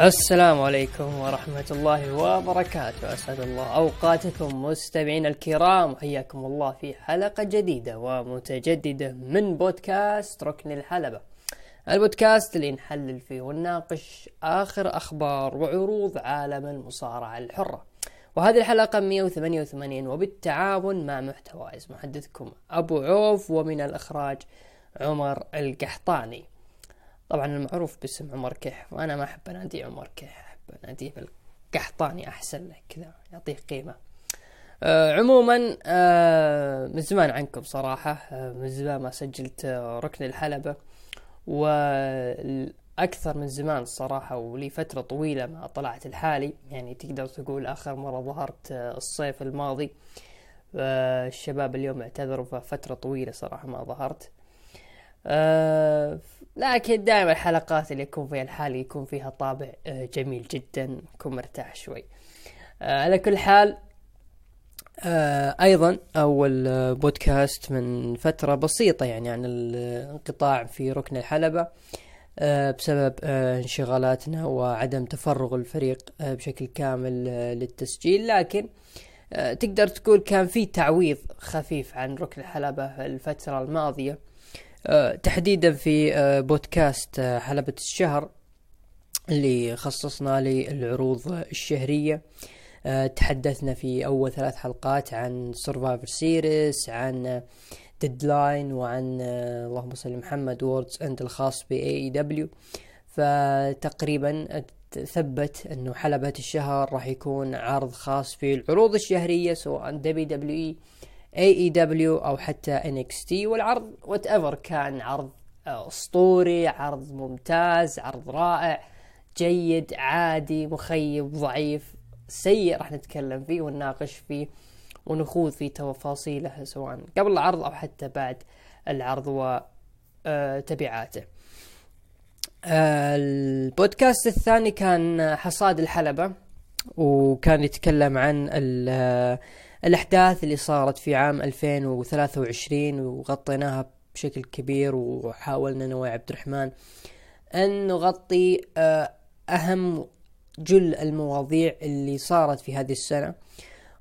السلام عليكم ورحمة الله وبركاته. أسعد الله أوقاتكم مستمعين الكرام. وحياكم الله في حلقة جديدة ومتجددة من بودكاست ركن الحلبة. البودكاست اللي نحلل فيه ونناقش آخر أخبار وعروض عالم المصارعة الحرة. وهذه الحلقة 188 وبالتعاون مع محتوايز محدثكم أبو عوف ومن الإخراج عمر القحطاني. طبعا المعروف باسم عمر كح وأنا ما أحب اناديه عمر كح أحب أناديه بالقحطاني أحسن له كذا يعطيه قيمة. آه عموما آه من زمان عنكم صراحة آه من زمان ما سجلت آه ركن الحلبة. وأكثر من زمان الصراحة ولي فترة طويلة ما طلعت الحالي يعني تقدر تقول آخر مرة ظهرت آه الصيف الماضي. آه الشباب اليوم اعتذروا ففترة طويلة صراحة ما ظهرت. آه لكن دائما الحلقات اللي يكون فيها الحالي يكون فيها طابع آه جميل جدا يكون مرتاح شوي. آه على كل حال أيضا أول بودكاست من فترة بسيطة يعني عن الانقطاع في ركن الحلبة بسبب انشغالاتنا وعدم تفرغ الفريق بشكل كامل للتسجيل. لكن تقدر تقول كان في تعويض خفيف عن ركن الحلبة الفترة الماضية. آه تحديدا في آه بودكاست آه حلبة الشهر اللي خصصنا للعروض الشهرية. تحدثنا في أول ثلاث حلقات عن Survivor Series عن Deadline وعن اللهم صل محمد Worlds End الخاص ب AEW فتقريبا ثبت إنه حلبة الشهر راح يكون عرض خاص في العروض الشهرية سواء WWE AEW أو حتى TNA والعرض whatever كان عرض أسطوري عرض ممتاز عرض رائع جيد عادي مخيب ضعيف سيء راح نتكلم فيه ونناقش فيه ونخوض في تفاصيله سواء قبل العرض أو حتى بعد العرض وتبعاته البودكاست الثاني كان حصاد الحلبة وكان يتكلم عن الأحداث اللي صارت في عام 2023 وغطيناها بشكل كبير وحاولنا أنا وعبد الرحمن أن نغطي أهم جل المواضيع اللي صارت في هذه السنة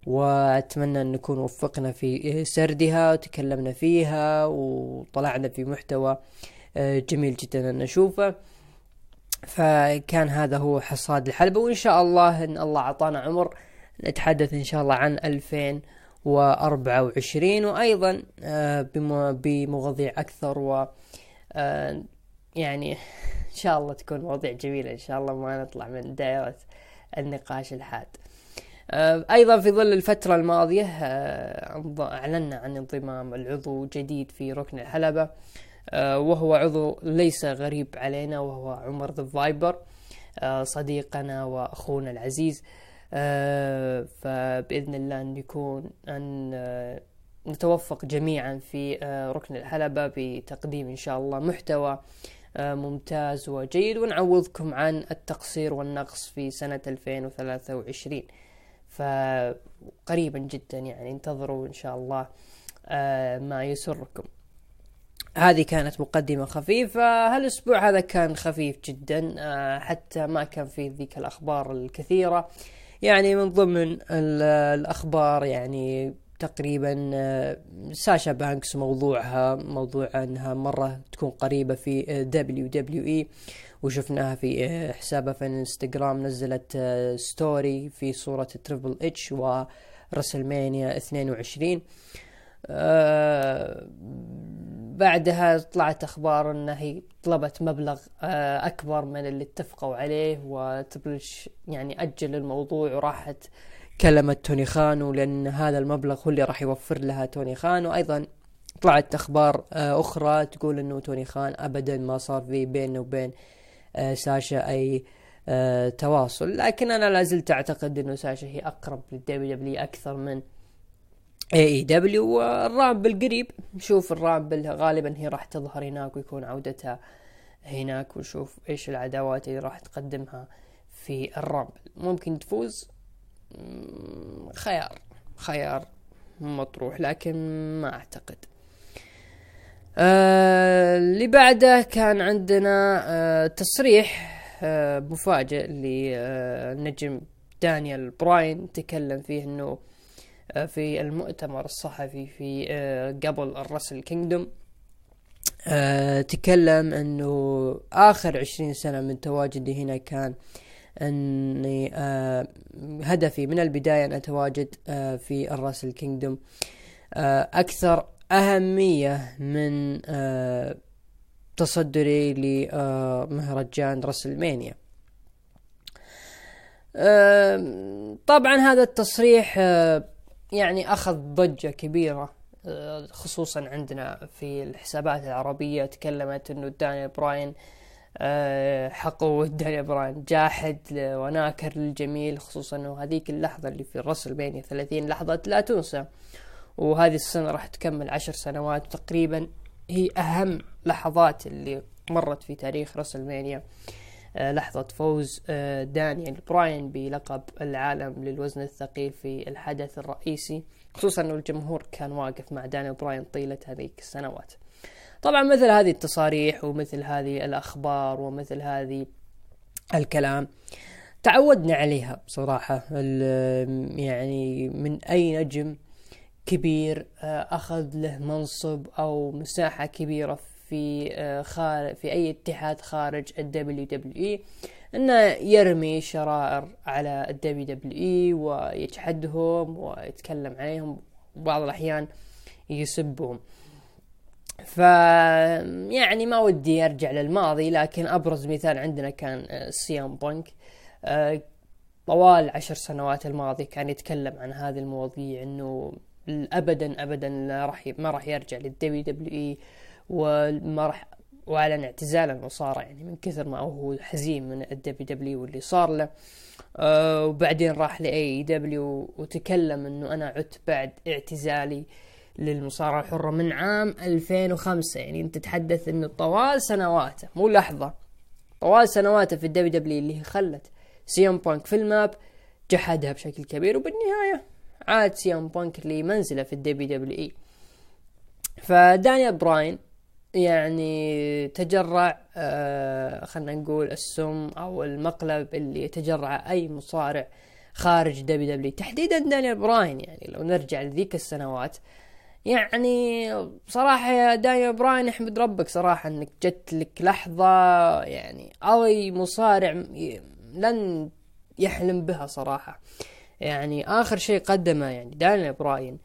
وأتمنى أن نكون وفقنا في سردها وتكلمنا فيها وطلعنا في محتوى جميل جدا أن نشوفه. فكان هذا هو حصاد الحلبة وإن شاء الله إن الله أعطانا عمر نتحدث إن شاء الله عن 2024 وأيضا بمواضيع أكثر و يعني إن شاء الله تكون مواضيع جميلة إن شاء الله ما نطلع من دائرة النقاش الحاد. أيضا في ظل الفترة الماضية أعلنا عن انضمام العضو جديد في ركن الحلبة وهو عضو ليس غريب علينا وهو عمر ذا فايبر صديقنا وأخونا العزيز. فبإذن الله أن يكون أن نتوفق جميعا في ركن الحلبة بتقديم إن شاء الله محتوى ممتاز وجيد. ونعوضكم عن التقصير والنقص في سنة 2023 فقريبا جدا يعني انتظروا إن شاء الله ما يسركم. هذه كانت مقدمة خفيفة. هالأسبوع هذا كان خفيف جدا حتى ما كان فيه ذيك الأخبار الكثيرة. يعني من ضمن الأخبار يعني تقريبا ساشا بانكس موضوعها موضوع أنها مرة تكون قريبة في WWE وشفناها في حسابها في الانستغرام نزلت story في صورة Triple H و WrestleMania 22 أه بعدها طلعت أخبار انها هي طلبت مبلغ أه أكبر من اللي اتفقوا عليه وتبلش يعني أجل الموضوع وراحت كلمت توني خان لأن هذا المبلغ هو اللي راح يوفر لها توني خان وأيضا طلعت أخبار أه أخرى تقول إنه توني خان ابدا ما صار في بينه وبين ساشا أي تواصل. لكن أنا لازلت أعتقد إنه ساشا هي أقرب لل WWE أكثر من AEW وال Rumble قريب. نشوف ال Rumble غالبا هي راح تظهر هناك ويكون عودتها هناك ونشوف إيش العداوات اللي راح تقدمها في ال Rumble. ممكن تفوز؟ خيار خيار مطروح لكن ما أعتقد. آه اللي بعده كان عندنا آه تصريح آه، مفاجئ لنجم دانيال براين تكلم فيه إنه آه، في المؤتمر الصحفي في قبل ال Wrestle Kingdom تكلم إنه آخر عشرين سنة من تواجدي هنا كان إني هدفي من البداية أن أتواجد في ال Wrestle Kingdom أكثر أهمية من تصدري لمهرجان WrestleMania. طبعا هذا التصريح يعني أخذ ضجة كبيرة خصوصا عندنا في الحسابات العربية تكلمت إنه دانيال براين حقه دانيال براين جاحد وناكر للجميل خصوصا إنه هذيك اللحظة اللي في الرسل بيني ثلاثين لحظة لا تنسى. وهذه السنة راح تكمل عشر سنوات تقريبا هي أهم لحظات اللي مرت في تاريخ رسلمانيا آه لحظة فوز آه دانيال براين بلقب العالم للوزن الثقيل في الحدث الرئيسي خصوصا أنه الجمهور كان واقف مع دانيال براين طيلة هذه السنوات. طبعا مثل هذه التصاريح ومثل هذه الأخبار ومثل هذه الكلام تعودنا عليها بصراحة. يعني من أي نجم كبير آه، أخذ له منصب أو مساحة كبيرة في آه، خارج في أي اتحاد خارج ال WWE إنه يرمي شرر على ال WWE ويجحدهم ويتكلم عليهم. وبعض الأحيان يسبهم. ف يعني ما ودي أرجع للماضي لكن أبرز مثال عندنا كان سي ام بانك طوال عشر سنوات الماضي كان يتكلم عن هذه المواضيع إنه ابدا ابدا راح ما راح يرجع لل WWE وما راح واعلن اعتزال المصارع يعني من كثر ما هو حزين من ال WW واللي صار له. أه وبعدين راح ل AEW وتكلم إنه أنا عدت بعد اعتزالي للمصارعة الحرة من عام 2005 يعني أنت تتحدث إنه طوال سنواته مو لحظة طوال سنواته في ال WW اللي خلت سي ام بانك في the map جحدها بشكل كبير. وبالنهاية عاد سي ام بانك لمنزله في ال WWE فدانيال براين يعني تجرع آه خلينا نقول السم أو المقلب اللي يتجرع أي مصارع خارج WW تحديدا دانيال براين يعني لو نرجع لذيك السنوات. يعني صراحة يا دانيال براين أحمد ربك صراحة إنك جت لك لحظة يعني اي مصارع لن يحلم بها صراحة. يعني آخر شيء قدمه يعني دانيال براين.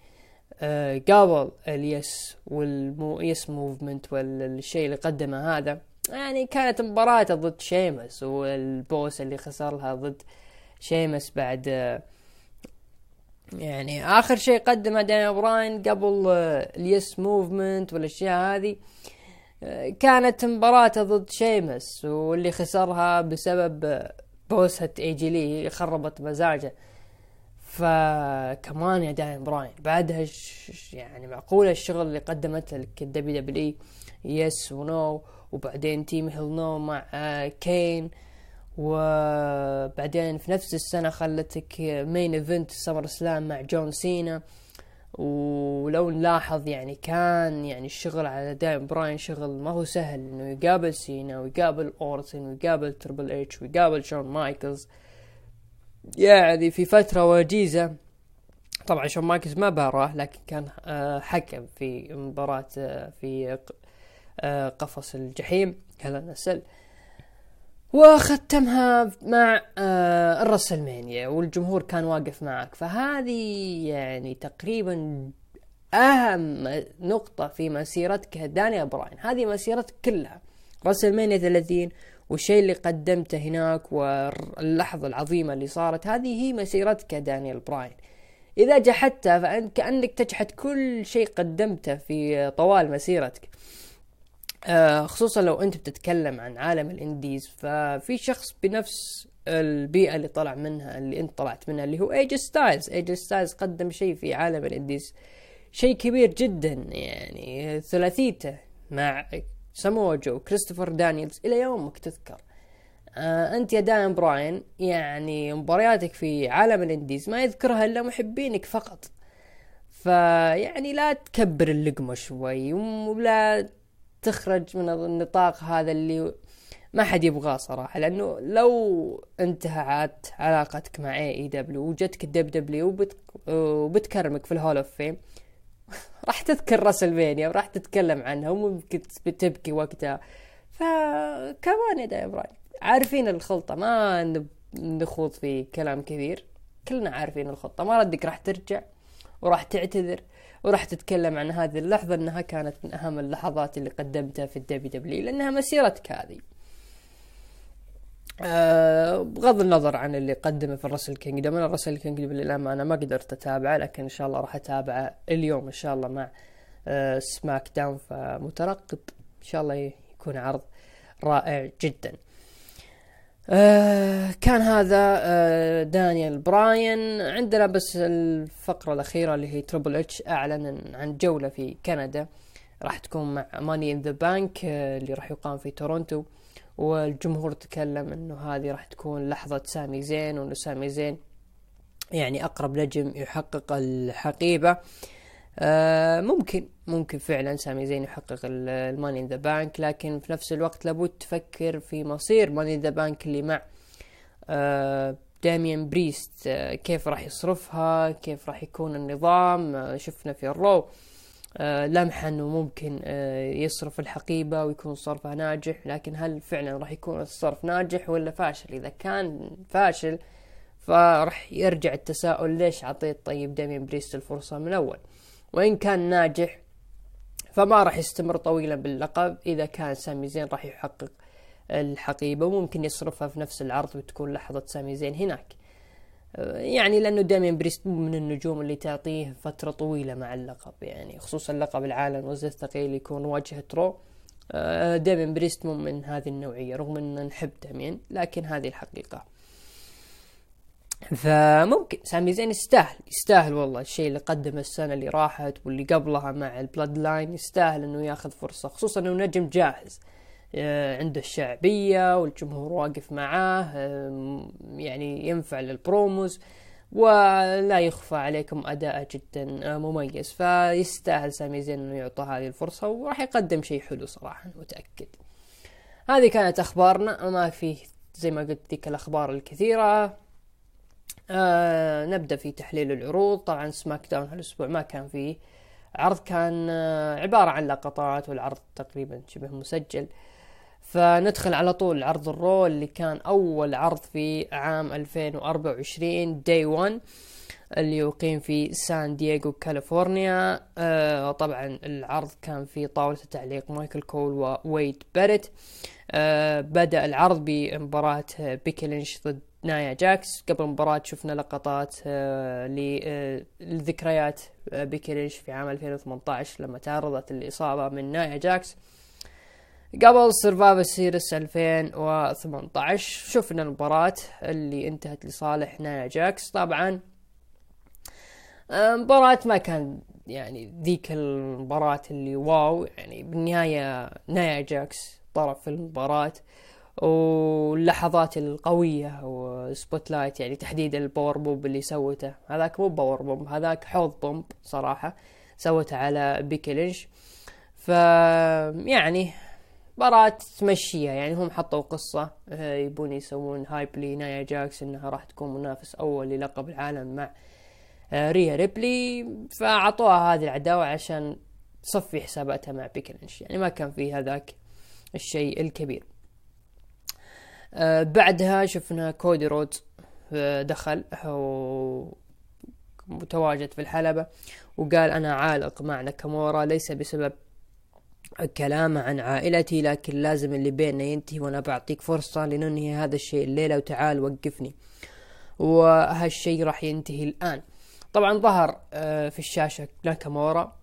آه قبل ال yes وال mo yes movement والشيء اللي قدمه هذا. يعني كانت مباراته ضد شيمس والبوس اللي خسر لها ضد شيمس بعد آه يعني آخر شيء قدمه دانيال براين قبل آه ال yes movement والأشياء هذه. كانت مباراته ضد شيمس واللي خسرها بسبب بوسة ايجي لي خربت مزاجه. فكمان يا دانيال براين بعدها يعني معقولة الشغل اللي قدمته لك الدبليو دبليو يس ونو وبعدين Team Hell No مع كين وبعدين في نفس السنة خلتك main event SummerSlam مع جون سينا. ولو نلاحظ يعني كان يعني الشغل على دانيال براين شغل ما هو سهل إنه يقابل سينا ويقابل أورتن ويقابل تربل إتش ويقابل شون مايكلز. يعني في فترة وجيزة. طبعا شون مايكلز ما باراه لكن كان آه، حكم في مباراة آه، في آه، قفص الجحيم هذا نسل وختمها مع ال WrestleMania والجمهور كان واقف معك. فهذه يعني تقريبا أهم نقطة في مسيرتك دانيال براين. هذه مسيرتك كلها. WrestleMania 30 والشيء اللي قدمته هناك واللحظة العظيمة اللي صارت هذه هي مسيرتك دانيال براين. إذا جحدتها فأنت كأنك تجحد كل شيء قدمته في طوال مسيرتك. آه، خصوصا لو أنت بتتكلم عن عالم ال indies ففي شخص بنفس البيئة اللي طلع منها اللي أنت طلعت منها اللي هو اي جي ستايلز اي جي ستايلز قدم شيء في عالم ال indies. شيء كبير جدا يعني ثلاثيته مع سامو جو كريستوفر دانييلز إلى يومك تذكر. آه أنت يا دانيال براين يعني مبارياتك في عالم ال indies ما يذكرها إلا محبينك فقط. فيعني لا تكبر اللقمة شوي ولا تخرج من النطاق هذا اللي ما حد يبغاه صراحة لأنه لو انتهت علاقتك مع AEW وجتك ال WW وبت... وبتكرمك في ال Hall of Fame راح تذكر WrestleMania وراح تتكلم عنها وممكن تبكي وقتها. فكمان يا براين عارفين الخطة ما نخوض في كلام كثير. كلنا عارفين الخطة ما ردك راح ترجع وراح تعتذر وراح تتكلم عن هذه اللحظة إنها كانت من أهم اللحظات اللي قدمتها في ال WW لأنها مسيرتك هذه. أه بغض النظر عن اللي قدمه في ال Wrestle Kingdom أنا ال Wrestle Kingdom للأمانة ما قدرت أتابعه لكن إن شاء الله راح أتابعه اليوم إن شاء الله مع أه SmackDown فمترقب إن شاء الله يكون عرض رائع جدا. آه كان هذا آه دانيال براين. عندنا بس الفقرة الأخيرة اللي هي تربل اتش أعلن عن جولة في كندا. راح تكون مع Money in the Bank اللي راح يقام في تورونتو. والجمهور تكلم إنه هذه راح تكون لحظة سامي زين وإنه سامي زين يعني أقرب نجم يحقق الحقيبة. آه ممكن ممكن فعلا سامي زين يحقق ال Money in the Bank لكن في نفس الوقت لابد تفكر في مصير Money in the Bank اللي مع آه داميان بريست آه كيف راح يصرفها؟ كيف راح يكون النظام؟ آه شفنا في ال Raw. لمحة إنه ممكن آه يصرف الحقيبة ويكون صرفها ناجح لكن هل فعلا راح يكون الصرف ناجح ولا فاشل؟ إذا كان فاشل فراح يرجع التساؤل ليش عطيت طيب داميان بريست الفرصة من اول وإن كان ناجح فما راح يستمر طويلا باللقب. إذا كان سامي زين راح يحقق الحقيبة وممكن يصرفها في نفس العرض وتكون لحظة سامي زين هناك. يعني لأنه داميان بريست مو من النجوم اللي تعطيه فترة طويلة مع اللقب يعني خصوصا لقب العالم وزن الثقيل يكون واجهة Raw داميان بريست مو من هذه النوعية رغم أن نحب داميان لكن هذه الحقيقة. فممكن سامي زين يستاهل يستاهل والله الشيء اللي قدمه السنة اللي راحت واللي قبلها مع ال Bloodline يستاهل إنه ياخذ فرصة خصوصا إنه نجم جاهز. عنده الشعبية والجمهور واقف معاه يعني ينفع لل promos ولا يخفى عليكم أداءه جدا مميز. فيستاهل سامي زين إنه يعطى هذه الفرصة وراح يقدم شيء حلو صراحة متأكد. هذه كانت أخبارنا. ما في زي ما قلت ذيك الأخبار الكثيرة. آه نبدأ في تحليل العروض. طبعا سماك داون هالاسبوع ما كان فيه عرض كان آه عبارة عن لقطات والعرض تقريبا شبه مسجل. فندخل على طول عرض الرو اللي كان أول عرض في عام 2024 Day 1 اللي يقيم في سان دييغو كاليفورنيا. آه طبعا العرض كان في طاولة تعليق مايكل كول وويد باريت. آه بدأ العرض بمباراة بيكي لينش ضد نايا جاكس. قبل المباراة شفنا لقطات آه آه بيكي لينش في عام 2018 لما تعرضت الإصابة من نايا جاكس. قبل Survivor Series 2018 شفنا المباراة اللي انتهت لصالح نايا جاكس. طبعا مباراة ما كان يعني ذيك المباراة اللي واو يعني بالنهاية نايا جاكس طرف في المباراة واللحظات القوية و spotlight يعني تحديد ال power bomb اللي سوته. هذاك مو power bomb هذاك حوض bomb صراحة سوته على بيكي لينش. ف يعني مباراة تمشيها يعني هم حطوا قصة يبون يسوون hype لنايا جاكس إنها راح تكون منافس أول للقب العالم مع ريا ريبلي. فأعطوها هذه العداوة عشان تصفي حساباتها مع بيكي لينش يعني ما كان في هذاك الشيء الكبير. آه بعدها شفنا كودي رودز دخل وتواجد في الحلبة وقال أنا عالق مع ناكامورا ليس بسبب كلامه عن عائلتي لكن لازم اللي بيننا ينتهي وأنا بعطيك فرصة لننهي هذا الشيء الليلة وتعال وقفني. وهالشيء راح ينتهي الآن. طبعا ظهر في الشاشة ناكامورا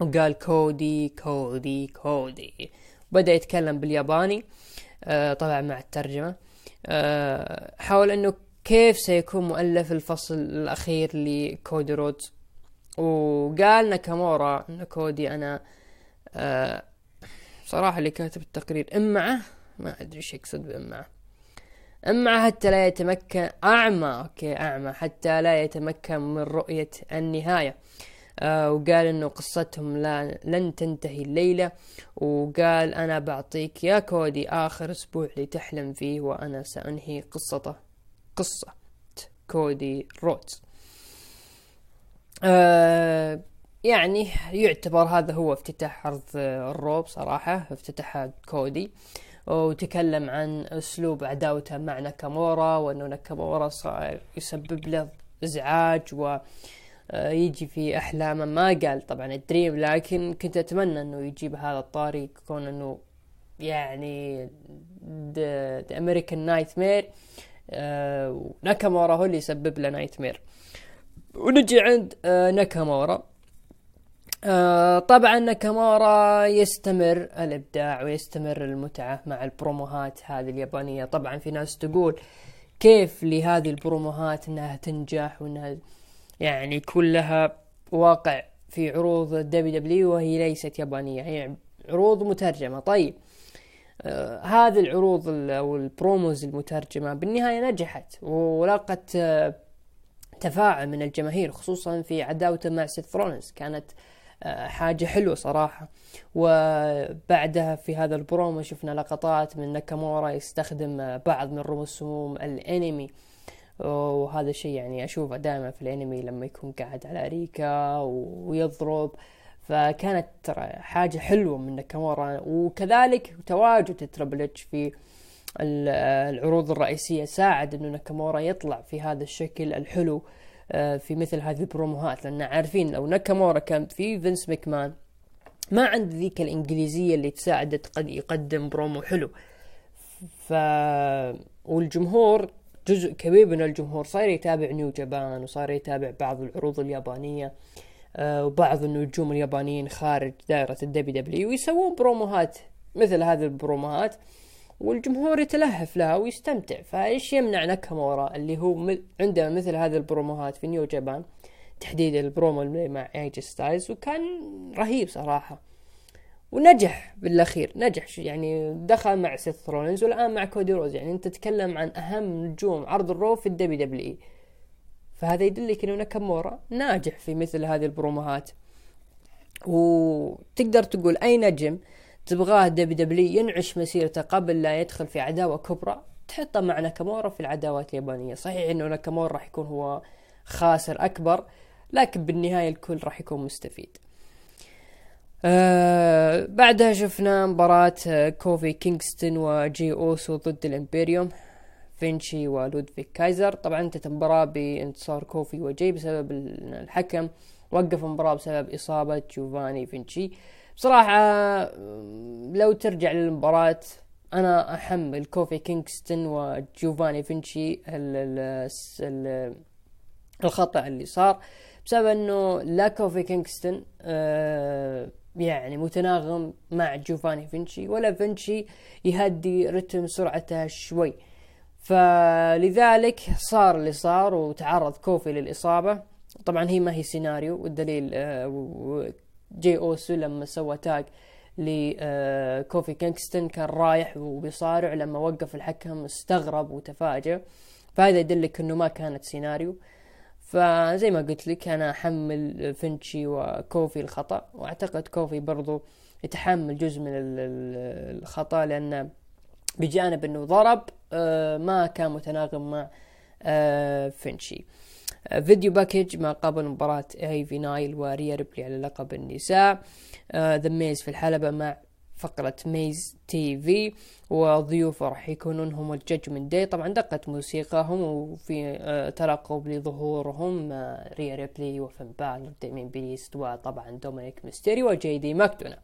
وقال كودي كودي كودي. بدأ يتكلم بالياباني طبعا مع الترجمة. حاول إنه كيف سيكون مؤلف الفصل الأخير لكودي رودز. وقال ناكامورا ان كودي أنا صراحة اللي كاتب التقرير ام معه ما أدري إيش يقصد بام معه أما حتى لا يتمكن أعمى أوكي أعمى حتى لا يتمكن من رؤية النهاية. آه وقال إنه قصتهم لا لن تنتهي الليلة. وقال أنا بعطيك يا كودي آخر أسبوع لتحلم فيه وأنا سأنهي قصته قصة كودي رودز آه يعني يعتبر هذا هو افتتاح عرض الرو صراحة افتتحها كودي وتكلم عن أسلوب عداوته مع ناكامورا وأنه ناكامورا صار يسبب له إزعاج و يجي في أحلامه. ما قال طبعا ال dream لكن كنت أتمنى أنه يجيب هذا الطاري كون أنه يعني The American Nightmare ناكامورا هو اللي يسبب له nightmare ونجي عند آه، ناكامورا. آه طبعا ناكامورا يستمر الإبداع ويستمر المتعة مع البروموهات هذه اليابانية. طبعا في ناس تقول كيف لهذه البروموهات إنها تنجح وإنها يعني كلها واقع في عروض WWE وهي ليست يابانية هي عروض مترجمة. طيب آه هذه العروض أو ال promos المترجمة بالنهاية نجحت ولقت آه تفاعل من الجماهير خصوصا في عداوته مع سيث رولنز كانت آه حاجة حلوة صراحة. وبعدها في هذا البرومو شفنا لقطات من ناكامورا يستخدم آه، بعض من رسوم الانمي. وهذا الشيء يعني أشوفه دائما في الانمي لما يكون قاعد على أريكة ويضرب. فكانت ترى حاجة حلوة من ناكامورا. وكذلك تواجد تربل في العروض الرئيسية ساعد إنه ناكامورا يطلع في هذا الشكل الحلو. آه، في مثل هذه البروموهات لأن عارفين لو ناكامورا كان في فينس مكمان ما عنده ذيك الإنجليزية اللي تساعده قد يقدم برومو حلو. ف والجمهور جزء كبير من الجمهور صار يتابع نيو جابان وصار يتابع بعض العروض اليابانية آه، وبعض النجوم اليابانيين خارج دائرة ال WWE ويسوون بروموهات مثل هذه البروموهات. والجمهور يتلهف لها ويستمتع فايش يمنع ناكامورا اللي هو عنده مثل هذه البروموهات في نيو جابان تحديدا البرومو اللي مع ايه جي ستايلز وكان رهيب صراحة. ونجح بالأخير نجح يعني دخل مع سيث رولنز والآن مع كودي رودز يعني أنت تتكلم عن أهم نجوم عرض الرو في ال WWE فهذا يدلك إنه ناكامورا ناجح في مثل هذه البروموهات. وتقدر تقول اي نجم تبغاه WWE ينعش مسيرته قبل لا يدخل في عداوة كبرى. تحطه مع ناكامورا في العداوات اليابانية. صحيح إنه ناكامورا راح يكون هو خاسر أكبر لكن بالنهاية الكل راح يكون مستفيد. آه بعدها شفنا مباراة آه، كوفي كينغستون وجي أوسو ضد الإمبيريوم. فينشي ولودفيغ كايزر. طبعا انتهت المباراة بانتصار كوفي وجي بسبب الحكم. وقف المباراة بسبب إصابة جوفاني فينشي. بصراحة لو ترجع للمباراة أنا أحمل كوفي كينغستون وجوفاني فينشي الخطأ اللي صار بسبب أنه لا كوفي كينغستون آه، يعني متناغم مع جوفاني فينشي ولا فينشي يهدي رتم سرعته شوي. فلذلك صار اللي صار وتعرض كوفي للإصابة. طبعا هي ما هي سيناريو والدليل آه، جي اوسو لما سوى tag لكوفي كينغستون كان رايح وبيصارع لما وقف الحكم استغرب وتفاجأ. فهذا يدلك إنه ما كانت سيناريو. فزي ما قلت لك أنا أحمل فينشي وكوفي الخطأ. وأعتقد كوفي برضو يتحمل جزء من الخطأ لأنه بجانب إنه ضرب آه، ما كان متناغم مع آه، فينشي. video package ما قبل مباراة ايفي نايل وريا ريبلي على لقب النساء. ذا آه، ميز في الحلبة مع فقرة Miz TV وضيوفه راح يكونون هم ال Judgment Day. طبعا دقت موسيقاهم وفي آه، ترقب لظهورهم آه، ريا ريبلي وفين بالور ديمين بريست وطبعا دومينيك ميستيري وجي دي ماكدونا.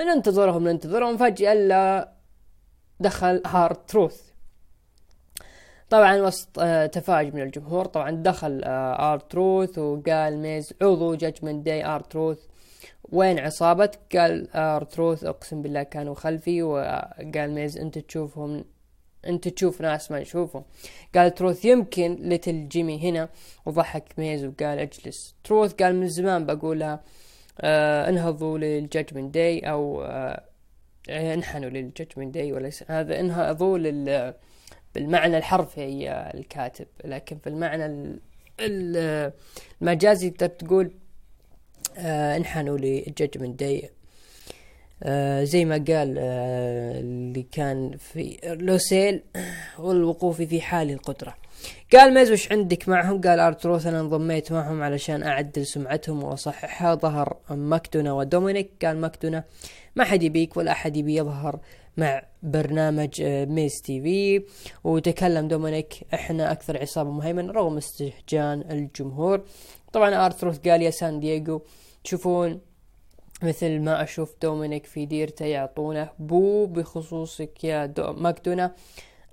ننتظرهم ننتظرهم فجأة لا دخل آر تروث طبعا وسط آه تفاعل من الجمهور. طبعا دخل آه آر تروث وقال ميز عضو Judgment Day آر تروث وين عصابتك قال آر تروث أقسم بالله كانوا خلفي. وقال ميز أنت تشوفهم أنت تشوف ناس ما نشوفهم. قال تروث يمكن Little Jimmy هنا. وضحك ميز وقال أجلس. تروث قال من زمان بقولها آه انهضوا لل Judgment Day أو آه انحنوا لل Judgment Day وليس هذا انهضوا لل بالمعنى الحرفي الكاتب لكن في المعنى المجازي تقدر تقول آه انحنوا لل Judgment Day آه زي ما قال آه اللي كان في لوسيل والوقوف في حال القدرة. قال ميز وش عندك معهم؟ قال آر تروث أنا انضميت معهم علشان أعدل سمعتهم واصححها ظهر ماكدونا ودومينيك. قال ماكدونا ما حد يبيك ولا أحد يبي يظهر مع برنامج آه، Miz TV. وتكلم دومينيك إحنا أكثر عصابة مهيمنة رغم استهجان الجمهور. طبعا آر تروث قال يا سان دييغو تشوفون مثل ما أشوف دومينيك في ديرته يعطونه boo بخصوصك يا دو ماكدونا.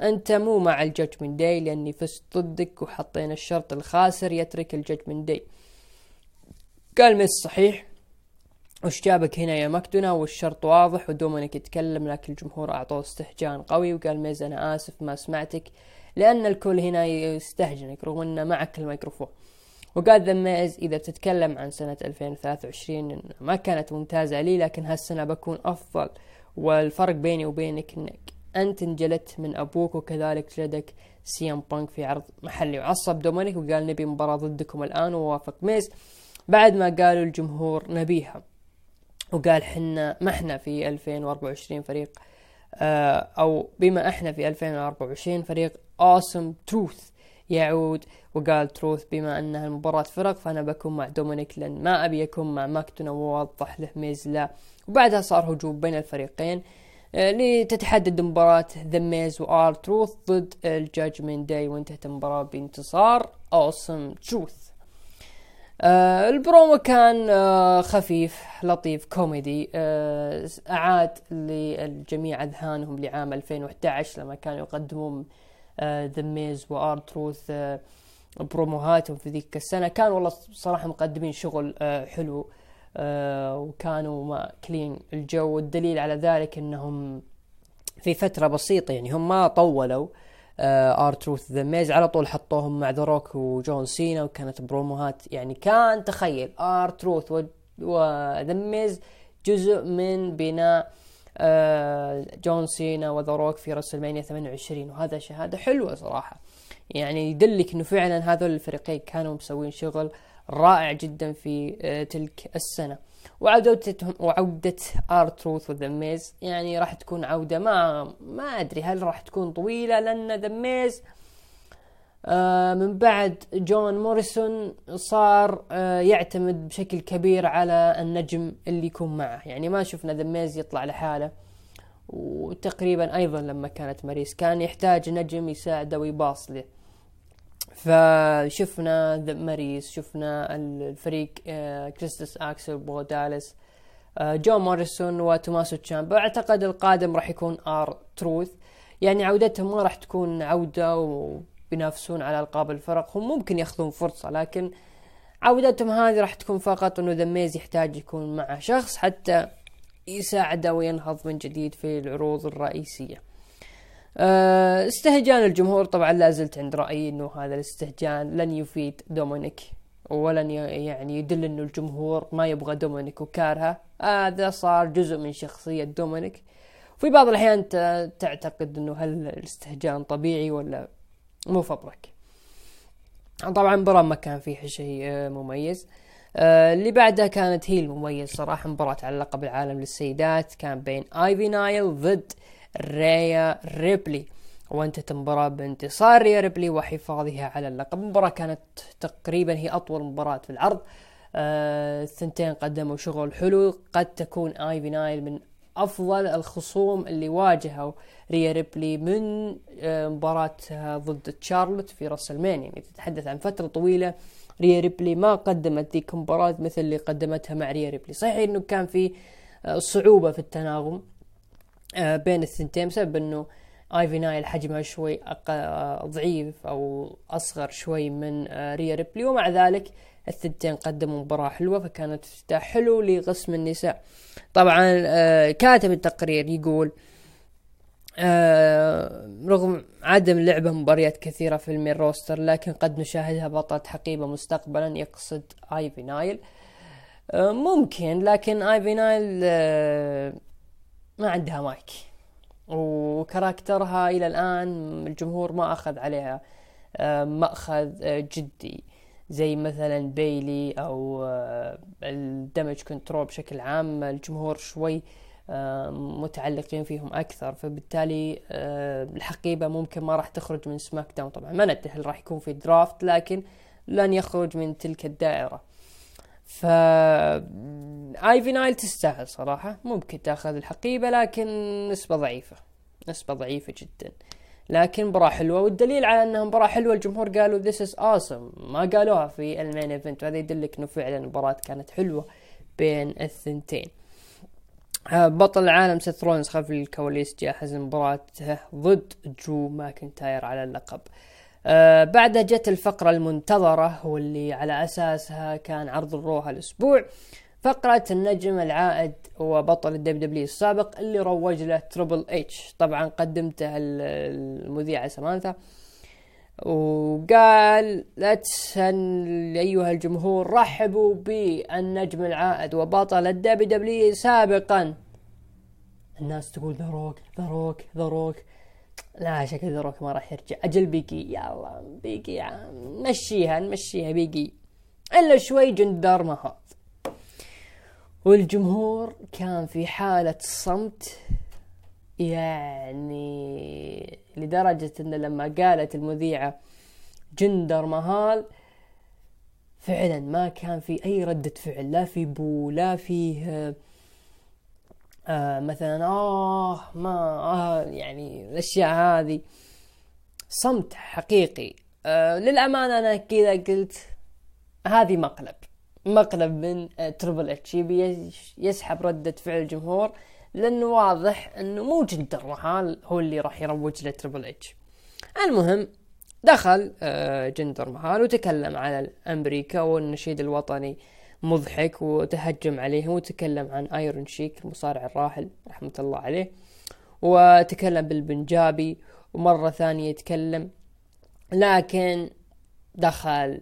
أنت مو مع ال Judgment Day لأني فزت ضدك وحطينا الشرط الخاسر يترك ال Judgment Day. قال ميز صحيح. وش جابك هنا يا ماكدونا والشرط واضح ودومينيك يتكلم لكن الجمهور أعطوه استهجان قوي وقال ميز أنا آسف ما سمعتك لأن الكل هنا يستهجنك رغم إنه معك الميكروفون. وقال ذا ميز إذا تتكلم عن سنة 2023 ما كانت ممتازة لي لكن هالسنة بكون أفضل. والفرق بيني وبينك إنك أنت انجلدت من أبوك وكذلك جلدك سي ام بانك في عرض محلي. وعصب دومينيك وقال نبي مباراة ضدكم الآن ووافق ميز. بعد ما قالوا الجمهور نبيها. وقال حنا ما إحنا في 2024 فريق آه أو بما إحنا في 2024 فريق Awesome Truth يعود وقال تروث بما انها المباراة فرق فأنا بكون مع دومينيك لأن ما أبي أكون مع ماكدونا ووضح له ميز لا. وبعدها صار هجوم بين الفريقين آه لتتحدد مباراة ذا ميز وآر تروث ضد ال Judgment Day وانتهت المباراة بانتصار. Awesome Truth آه البرومو كان آه خفيف لطيف كوميدي. آه أعاد للجميع أذهانهم لعام 2011 لما كانوا يقدمون ذا ميز وآر تروث بروموهاتهم في ذيك السنة. كان والله صراحة مقدمين شغل آه حلو آه وكانوا ماكلين الجو. والدليل على ذلك إنهم في فترة بسيطة يعني هم ما طولوا. آه آر تروث ذا ميز على طول حطوهم مع ذا روك وجون سينا وكانت بروموهات يعني كان تخيل. آر تروث وذا ميز جزء من بناء آه جون سينا وذا روك في رسلمانيا 28 وهذا شهاده حلوة صراحة. يعني يدلك إنه فعلا هذول الفريقين كانوا مسوين شغل رائع جدا في آه تلك السنة. وعودتهم وعودة آر تروث وذا ميز يعني راح تكون عودة ما ما أدري هل راح تكون طويلة لأن ذا ميز آه من بعد جون موريسون صار آه يعتمد بشكل كبير على النجم اللي يكون معه. يعني ما شفنا ذا ميز يطلع لحاله. وتقريبا أيضا لما كانت ماريس كان يحتاج نجم يساعده ويباص له. فشفنا ذا ماريس شفنا الفريق آه كيرتس أكسل بو دالاس آه جون موريسون وتوماسو تشامبا أعتقد القادم راح يكون آر تروث. يعني عودتهم ما راح تكون عودة وبينافسون على ألقاب الفرق. هم ممكن ياخذون فرصة لكن عودتهم هذه راح تكون فقط إنه ذا ميز يحتاج يكون معه شخص حتى يساعده وينهض من جديد في العروض الرئيسية. استهجان الجمهور طبعا لا زلت عند رأيي إنه هذا الاستهجان لن يفيد دومينيك ولن يعني يدل إنه الجمهور ما يبغى دومينيك وكارها هذا صار جزء من شخصية دومينيك. في بعض الأحيان تعتقد إنه هل الاستهجان طبيعي ولا مفبرك طبعا مباراة ما كان فيها شيء مميز. اللي بعدها كانت هي المميز صراحة مباراة على لقب العالم للسيدات. كان بين آيفي نايل ضد ريا ريبلي. وانتهت المباراة بانتصار ريا ريبلي وحفاظها على اللقب. المباراة كانت تقريبا هي أطول مباراة في العرض. آه الثنتين قدموا شغل حلو. قد تكون آيفي نايل من أفضل الخصوم اللي واجهوا ريا ريبلي من آه مباراتها ضد تشارلوت في راسلمانيا. يعني تتحدث عن فترة طويلة ريا ريبلي ما قدمت ذيك المباراة مثل اللي قدمتها مع ريا ريبلي. صحيح إنه كان في آه صعوبة في التناغم بين الثنتين بسبب إنه ايفي نايل حجمها شوي آه ضعيف أو أصغر شوي من آه ريا ريبلي ومع ذلك الثنتين قدموا مباراة حلوة فكانت افتتاح حلو لقسم النساء. طبعا كاتب التقرير يقول رغم عدم لعبة مباريات كثيرة في ال main roster لكن قد نشاهدها بطلة حقيبة مستقبلا يقصد ايفي نايل ممكن لكن ايفي نايل ما عندها mic و character ها إلى الآن الجمهور ما أخذ عليها مأخذ جدي. زي مثلا بيلي أو آه، ال Damage CTRL بشكل عام الجمهور شوي آه، متعلقين فيهم أكثر. فبالتالي آه، الحقيبة ممكن ما راح تخرج من سماك داون. طبعا ما ندري هل راح يكون في draft لكن لن يخرج من تلك الدائرة. ف آيفي نايل تستاهل صراحة. ممكن تاخذ الحقيبة لكن نسبة ضعيفة. نسبة ضعيفة جدا. لكن مباراة حلوة. والدليل على انها مباراة حلوة الجمهور قالوا this is awesome. ما قالوها في ال main event وهذا يدلك إنه فعلا المباراة كانت حلوة بين الثنتين. آه، بطل العالم سيث رولنز خلف الكواليس جاهز لمباراته ضد درو ماكنتاير على اللقب. آه بعدها جت الفقرة المنتظرة واللي على أساسها كان عرض الرو هالأسبوع فقرة النجم العائد وبطل الدب دبليو السابق اللي روج له تربل اتش طبعا قدمته المذيعة سمانثا. وقال لا تسن أيها الجمهور رحبوا بالنجم العائد وبطل الدبليو دبليو سابقا. الناس تقول ذا روك ذا روك ذا روك لا شكل ذا روك ما راح يرجع. أجل بيجي يلا بيجي مشيها نمشيها بيجي إلا شوي جندر مهال والجمهور كان في حالة صمت. يعني لدرجة إن لما قالت المذيعة جندر مهال فعلا ما كان في أي ردة فعل. لا في boo لا فيه آه مثلا آه ما آه يعني الأشياء هذه. صمت حقيقي. آه للأمانة أنا كذا قلت هذه مقلب. مقلب من آه تربل اتش يبي يسحب ردة فعل الجمهور لأنه واضح أنه مو جندر مهال هو اللي راح يروج لتربل اتش المهم دخل آه جندر مهال وتكلم على أمريكا والنشيد الوطني. مضحك وتهجم عليهم وتكلم عن ايرون شيك المصارع الراحل رحمة الله عليه. وتكلم بالبنجابي ومرة ثانية يتكلم لكن دخل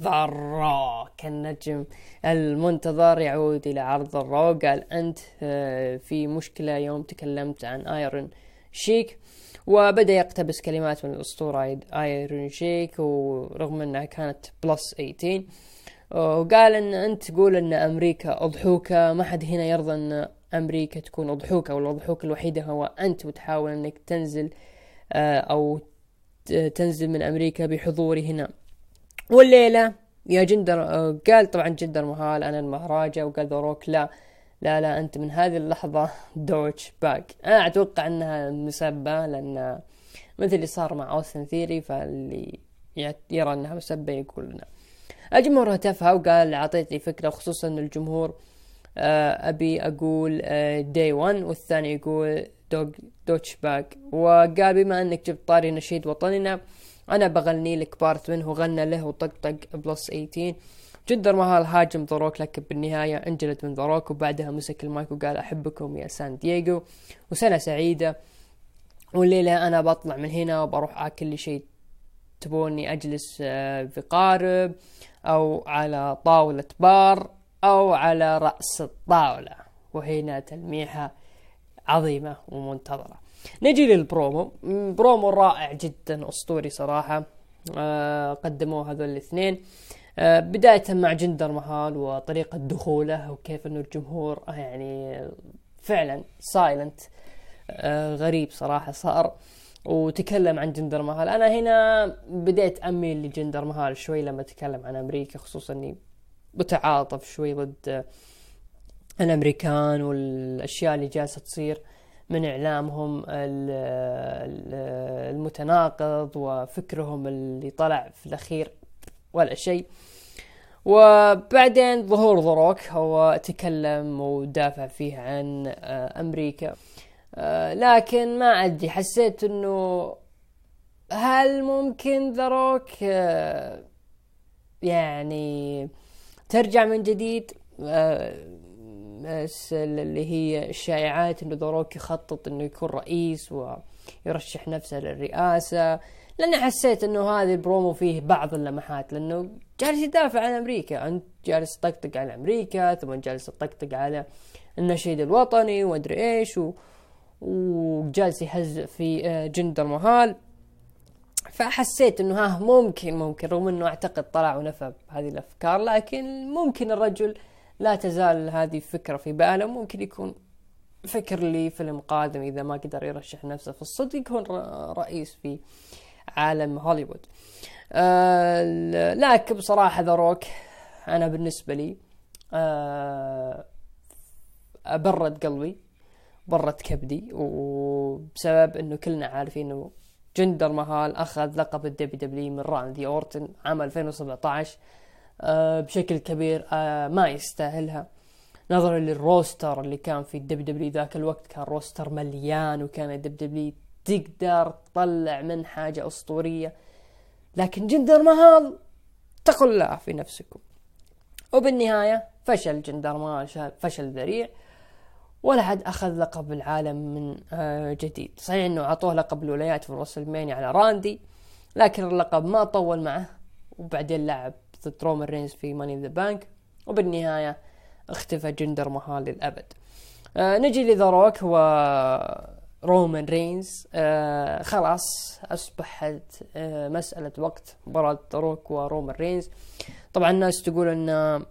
ذا روك النجم المنتظر يعود إلى عرض الرو قال أنت آه، في مشكلة. يوم تكلمت عن ايرون شيك وبدأ يقتبس كلمات من الأسطورة ايرون شيك ورغم أنها كانت plus 18 وقال إن أنت تقول إن أمريكا أضحوكة ما حد هنا يرضى إن أمريكا تكون أضحوكة والاضحوك الوحيدة هو أنت وتحاول إنك تنزل آه، أو تنزل من أمريكا بحضوري هنا. والليلة يا جندر آه، قال طبعا جندر مهال أنا المهراجة وقال ذا روك لا لا لا أنت من هذه اللحظة douchebag. أنا أتوقع إنها مسبة لأن مثل اللي صار مع اوستن ثيري فاللي يرى إنها مسبة يقول لنا الجمهور هتفها وقال أعطيتني فكرة خصوصا الجمهور آه، أبي أقول day آه، 1 والثاني يقول douche douchebag. وقال بما أنك جبت طاري نشيد وطننا أنا بغني لك part منه وغنى له وطقطق plus 18 جندر مهال هاجم ذا روك لكن بالنهاية انجلد من ذا روك وبعدها مسك المايك وقال أحبكم يا سان دييغو. وسنة سعيدة والليلة أنا بطلع من هنا وبروح لي شيء تبوني أجلس آه، في قارب. أو على طاولة بار أو على رأس الطاولة وهنا تلميحة عظيمة ومنتظرة. نجي لل promo. promo رائع جدا أسطوري صراحة. آه قدموه هذول الاثنين. آه بداية مع جندر مهال وطريقة دخوله وكيف إنه الجمهور يعني فعلا silent آه غريب صراحة صار. وتكلم عن جندر مهال. أنا هنا بديت أميل لجندر مهال شوي لما أتكلم عن أمريكا خصوصا إني بتعاطف شوي ضد الأمريكان والأشياء اللي جالسة تصير من إعلامهم المتناقض وفكرهم اللي طلع في الأخير ولا شيء. وبعدين ظهور ذروك هو تكلم ودافع فيه عن أمريكا. آه، لكن ما أدري حسيت إنه هل ممكن ذروك آه، يعني ترجع من جديد؟ آه، اللي هي الشائعات إنه ذروك يخطط إنه يكون رئيس ويرشح نفسه للرئاسة. لأني حسيت إنه هذا البرومو فيه بعض اللمحات لأنه جالس يدافع عن أمريكا. أنت جالس تطقطق على أمريكا ثم جالس تطقطق على النشيد الوطني وأدري إيش و... وجالس يهزئ في آه، جندر مهال. فحسيت إنه ها ممكن ممكن رغم إنه أعتقد طلع ونفى بهذه الأفكار لكن ممكن الرجل لا تزال هذه الفكرة في باله. ممكن يكون فكر لي فيلم قادم إذا ما قدر يرشح نفسه في الصدق يكون رئيس في عالم هوليوود. آه لكن بصراحة ذا روك أنا بالنسبة لي آه برد قلبي. برد كبدي وبسبب إنه كلنا عارفين إنه جندر مهال أخذ لقب ال WWE من راندي أورتن عام 2017 آه بشكل كبير آه ما يستاهلها. نظرا لل roster اللي كان في ال WWE ذاك الوقت كان roster مليان وكان ال WWE تقدر تطلع من حاجة أسطورية. لكن جندر مهال اتقوا الله في نفسكم. وبالنهاية فشل جندر مهال فشل ذريع. ولا حد أخذ لقب العالم من آه، جديد. صحيح أنه أعطوه لقب الولايات في ال WrestleMania على راندي لكن اللقب ما طول معه. وبعدين لعب ضد رومان رينز في Money in the Bank وبالنهاية اختفى جندر مهال للأبد. آه نجي لذا روك هو رومان رينز. آه خلاص أصبحت آه مسألة وقت مباراة روك ورومان رينز. طبعا الناس تقول أن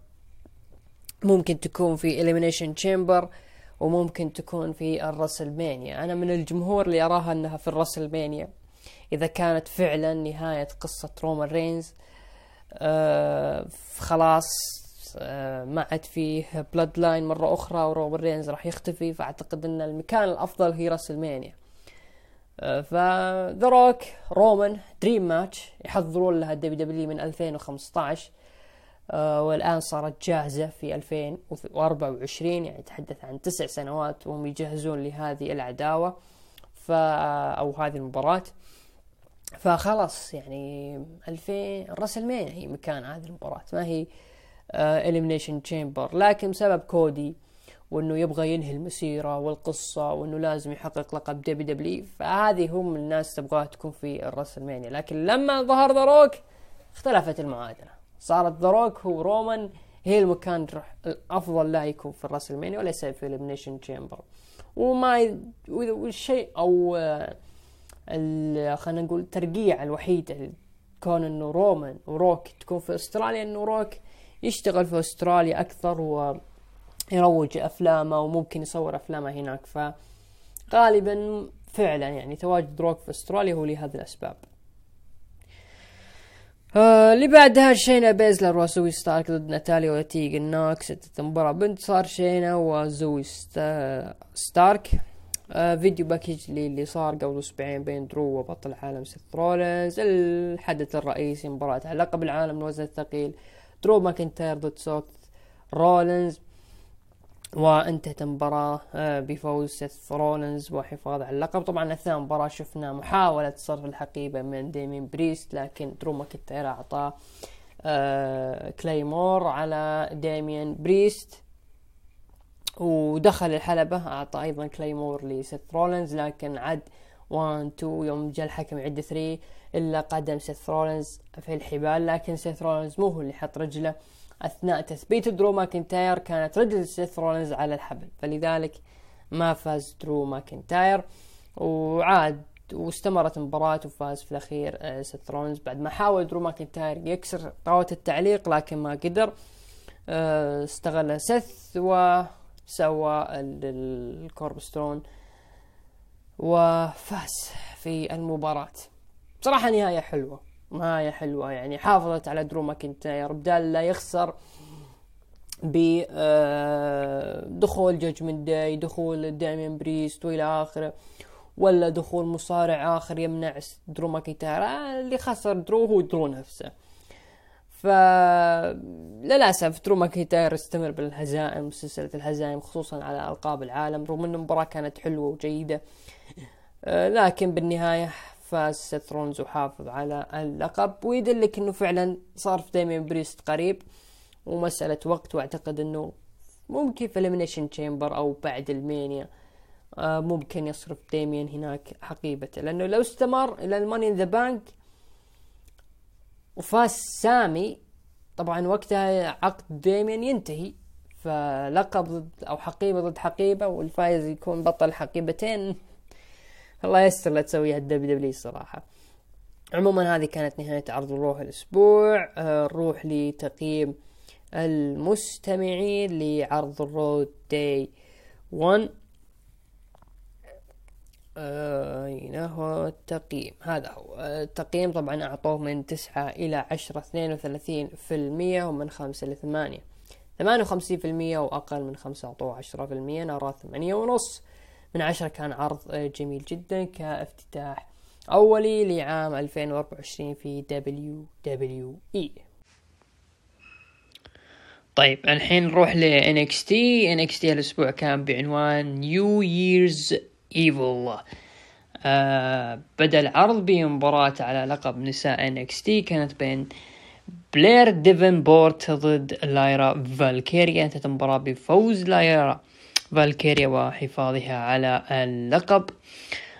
ممكن تكون في Elimination Chamber وممكن تكون في ال WrestleMania. أنا من الجمهور اللي أراها أنها في ال WrestleMania. إذا كانت فعلا نهاية قصة رومان رينز آه خلاص آه ما عاد فيه Bloodline مرة أخرى ورومان رينز راح يختفي فأعتقد أن المكان الأفضل هي WrestleMania. آه فذا روك رومان dream match يحضرون لها ال WWE من 2015 آه والآن صارت جاهزة في 2024 يعني تحدث عن تسع سنوات وهم يجهزون لهذه العداوة ف أو هذه المباراة. فخلاص يعني 2000 WrestleMania هي مكان هذه المباراة؟ ما هي Elimination آه Chamber لكن بسبب كودي وإنه يبغى ينهي المسيرة والقصة وإنه لازم يحقق لقب WWE فهذه هم الناس تبغاها تكون في ال WrestleMania لكن لما ظهر ذا روك اختلفت المعادلة. صارت ذا روك هو رومان هي المكان الأفضل له يكون في ال WrestleMania وليس في Elimination Chamber وما والشيء أو خلينا نقول الترقيع الوحيدة كون إنه رومان وروك تكون في أستراليا إنه روك يشتغل في أستراليا أكثر ويروج أفلامه وممكن يصور أفلامه هناك. فغالبا فعلا يعني تواجد روك في أستراليا هو لهذه الأسباب. آه اللي بعدها شاينا بيزلر وزوي ستارك ضد ناتاليا وتيجن نوكس مباراة بانتصار شاينا وزوي ستارك. آه video package لي اللي صار قبل أسبوعين بين درو وبطل العالم سيث رولنز الحدث الرئيسي مباراة على لقب العالم الوزن الثقيل. درو ماكنتاير ضد سيث رولنز وانتهت المباراة بفوز سيث رولنز وحفاظ على اللقب. طبعا اثناء المباراة شفنا محاولة صرف الحقيبة من ديمين بريست لكن درو ماكنتاير أعطاه آه Claymore على ديمين بريست. ودخل الحلبة أعطى أيضا Claymore لسيث رولنز لكن عد 1 2 يوم جاء الحكم يعد 3 إلا قدم سيث رولنز في الحبال. لكن سيث رولنز مو هو اللي حط رجله. أثناء تثبيت درو ماكنتاير كانت رجل سيث رولنز على الحبل. فلذلك ما فاز درو ماكنتاير. وعاد واستمرت المباراة وفاز في الأخير آه، سيث رولنز بعد ما حاول درو ماكنتاير يكسر طاولة التعليق لكن ما قدر آه، استغل سيث و سوى ال Curb Stomp وفاز في المباراة. بصراحة نهاية حلوة. نهاية حلوة يعني. حافظت على درو ماكنتاير بدال لا يخسر بدخول Judgment Day دخول دايمين بريست وإلى آخره ولا دخول مصارع آخر يمنع درو ماكنتاير. اللي خسر درو هو درو نفسه. فللاسف درو ماكنتاير استمر بالهزائم سلسلة الهزائم خصوصا على ألقاب العالم رغم إن المباراة كانت حلوة وجيدة. آه، لكن بالنهاية فاز رولنز وحافظ على اللقب. ويدلك إنه فعلا صرف دايمين بريست قريب ومسألة وقت وأعتقد إنه ممكن في ال Elimination Chamber أو بعد ال Mania آه، ممكن يصرف ديمين هناك حقيبته. لأنه لو استمر إلى ال Money in the Bank وفاز سامي طبعا وقتها عقد ديمين ينتهي فلقب ضد أو حقيبة ضد حقيبة والفايز يكون بطل حقيبتين. الله يستر لا تسويها ال WWE الصراحه عموما هذه كانت نهاية عرض ال Raw هالأسبوع آه، نروح لتقييم المستمعين لعرض ال Raw Day 1 أين هو التقييم. هذا هو. التقييم طبعا أعطوه من تسعة إلى عشرة اثنين وثلاثين في المية ومن خمسة لثمانية ثمانية. وخمسين في المية وأقل من خمسة أعطوه عشرة في المية نرى ثمانية ونص. من عشرة كان عرض جميل جدا كافتتاح أولي لعام 2024 في WWE طيب الحين نروح ل NXT NXT هالأسبوع كان بعنوان New Year's Evil. آه بدأ العرض بمباراة على لقب نساء NXT كانت بين بلير ديفنبورت ضد لايرا فالكيريا. انتهت المباراة بفوز لايرا فالكيريا وحفاظها على اللقب.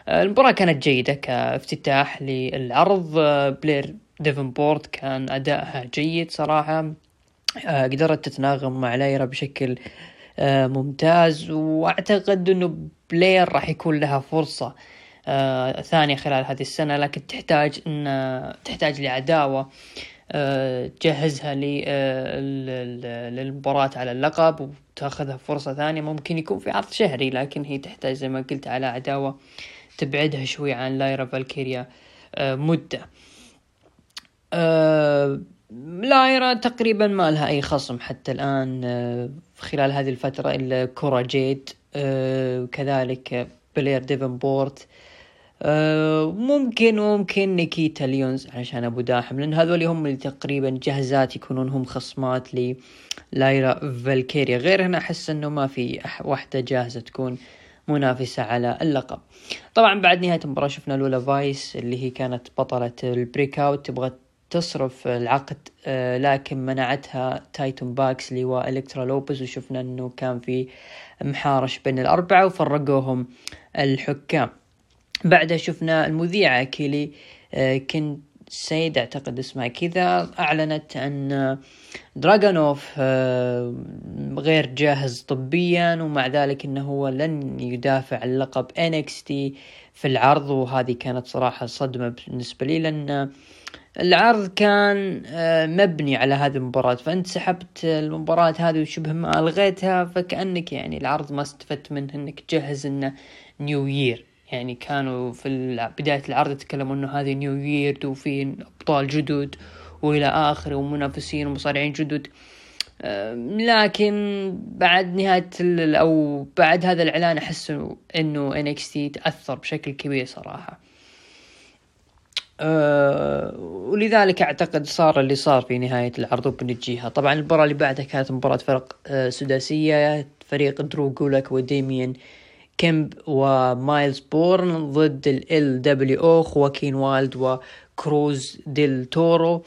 المباراة كانت جيدة كافتتاح للعرض. بلير ديفنبورت كان أدائها جيد صراحة. قدرت تتناغم مع لايرا بشكل ممتاز. وأعتقد إنه بلير راح يكون لها فرصة ثانية خلال هذه السنة. لكن تحتاج إن تحتاج لعداوة. تجهزها للمباراة على اللقب وتاخذها فرصة ثانية. ممكن يكون في عرض شهري لكن هي تحتاج زي ما قلت على عداوة تبعدها شوي عن لايرا فالكيريا آه، مدة. آه، لايرا تقريبا ما لها أي خصم حتى الآن آه، خلال هذه الفترة إلا كورا جيد كذلك بلير ديفنبورت. ممكن ممكن نيكيتا ليونز عشان أبو داحم لأن هذول هم اللي تقريبا جاهزات يكونون هم خصمات للايرا فالكيريا. غير هنا أحس إنه ما في واحدة جاهزة تكون منافسة على اللقب. طبعا بعد نهاية المباراة شفنا لولا فايس اللي هي كانت بطلة ال Breakout تبغى تصرف العقد آه، لكن منعتها تايتوم باكسلي والكترا لوبز وشفنا إنه كان في محارش بين الأربعة وفرقوهم الحكام. بعدها شفنا المذيعة كيلي آه، كنت سيد أعتقد اسمها كذا. أعلنت ان دراغونوف آه، غير جاهز طبيا ومع ذلك إنه هو لن يدافع عن لقب NXT في العرض. وهذه كانت صراحة صدمة بالنسبة لي لأن العرض كان آه، مبني على هذه المباراة. فأنت سحبت المباراة هذه وشبه ما ألغيتها فكأنك يعني العرض ما استفدت منه إنك تجهز إنه نيو يير يعني كانوا في بداية العرض يتكلموا إنه هذه نيو يير وفي أبطال جدد وإلى اخره ومنافسين ومصارعين جدد. لكن بعد نهاية أو بعد هذا الإعلان أحس إنه NXT تأثر بشكل كبير صراحة. أه ولذلك أعتقد صار اللي صار في نهاية العرض وبنجيها طبعا المباراة اللي بعدها كانت مباراة فرق أه سداسية. فريق درو جولك وديميان كيمب ومايلز بورن ضد LWO خواكين وايلد وكروز ديل تورو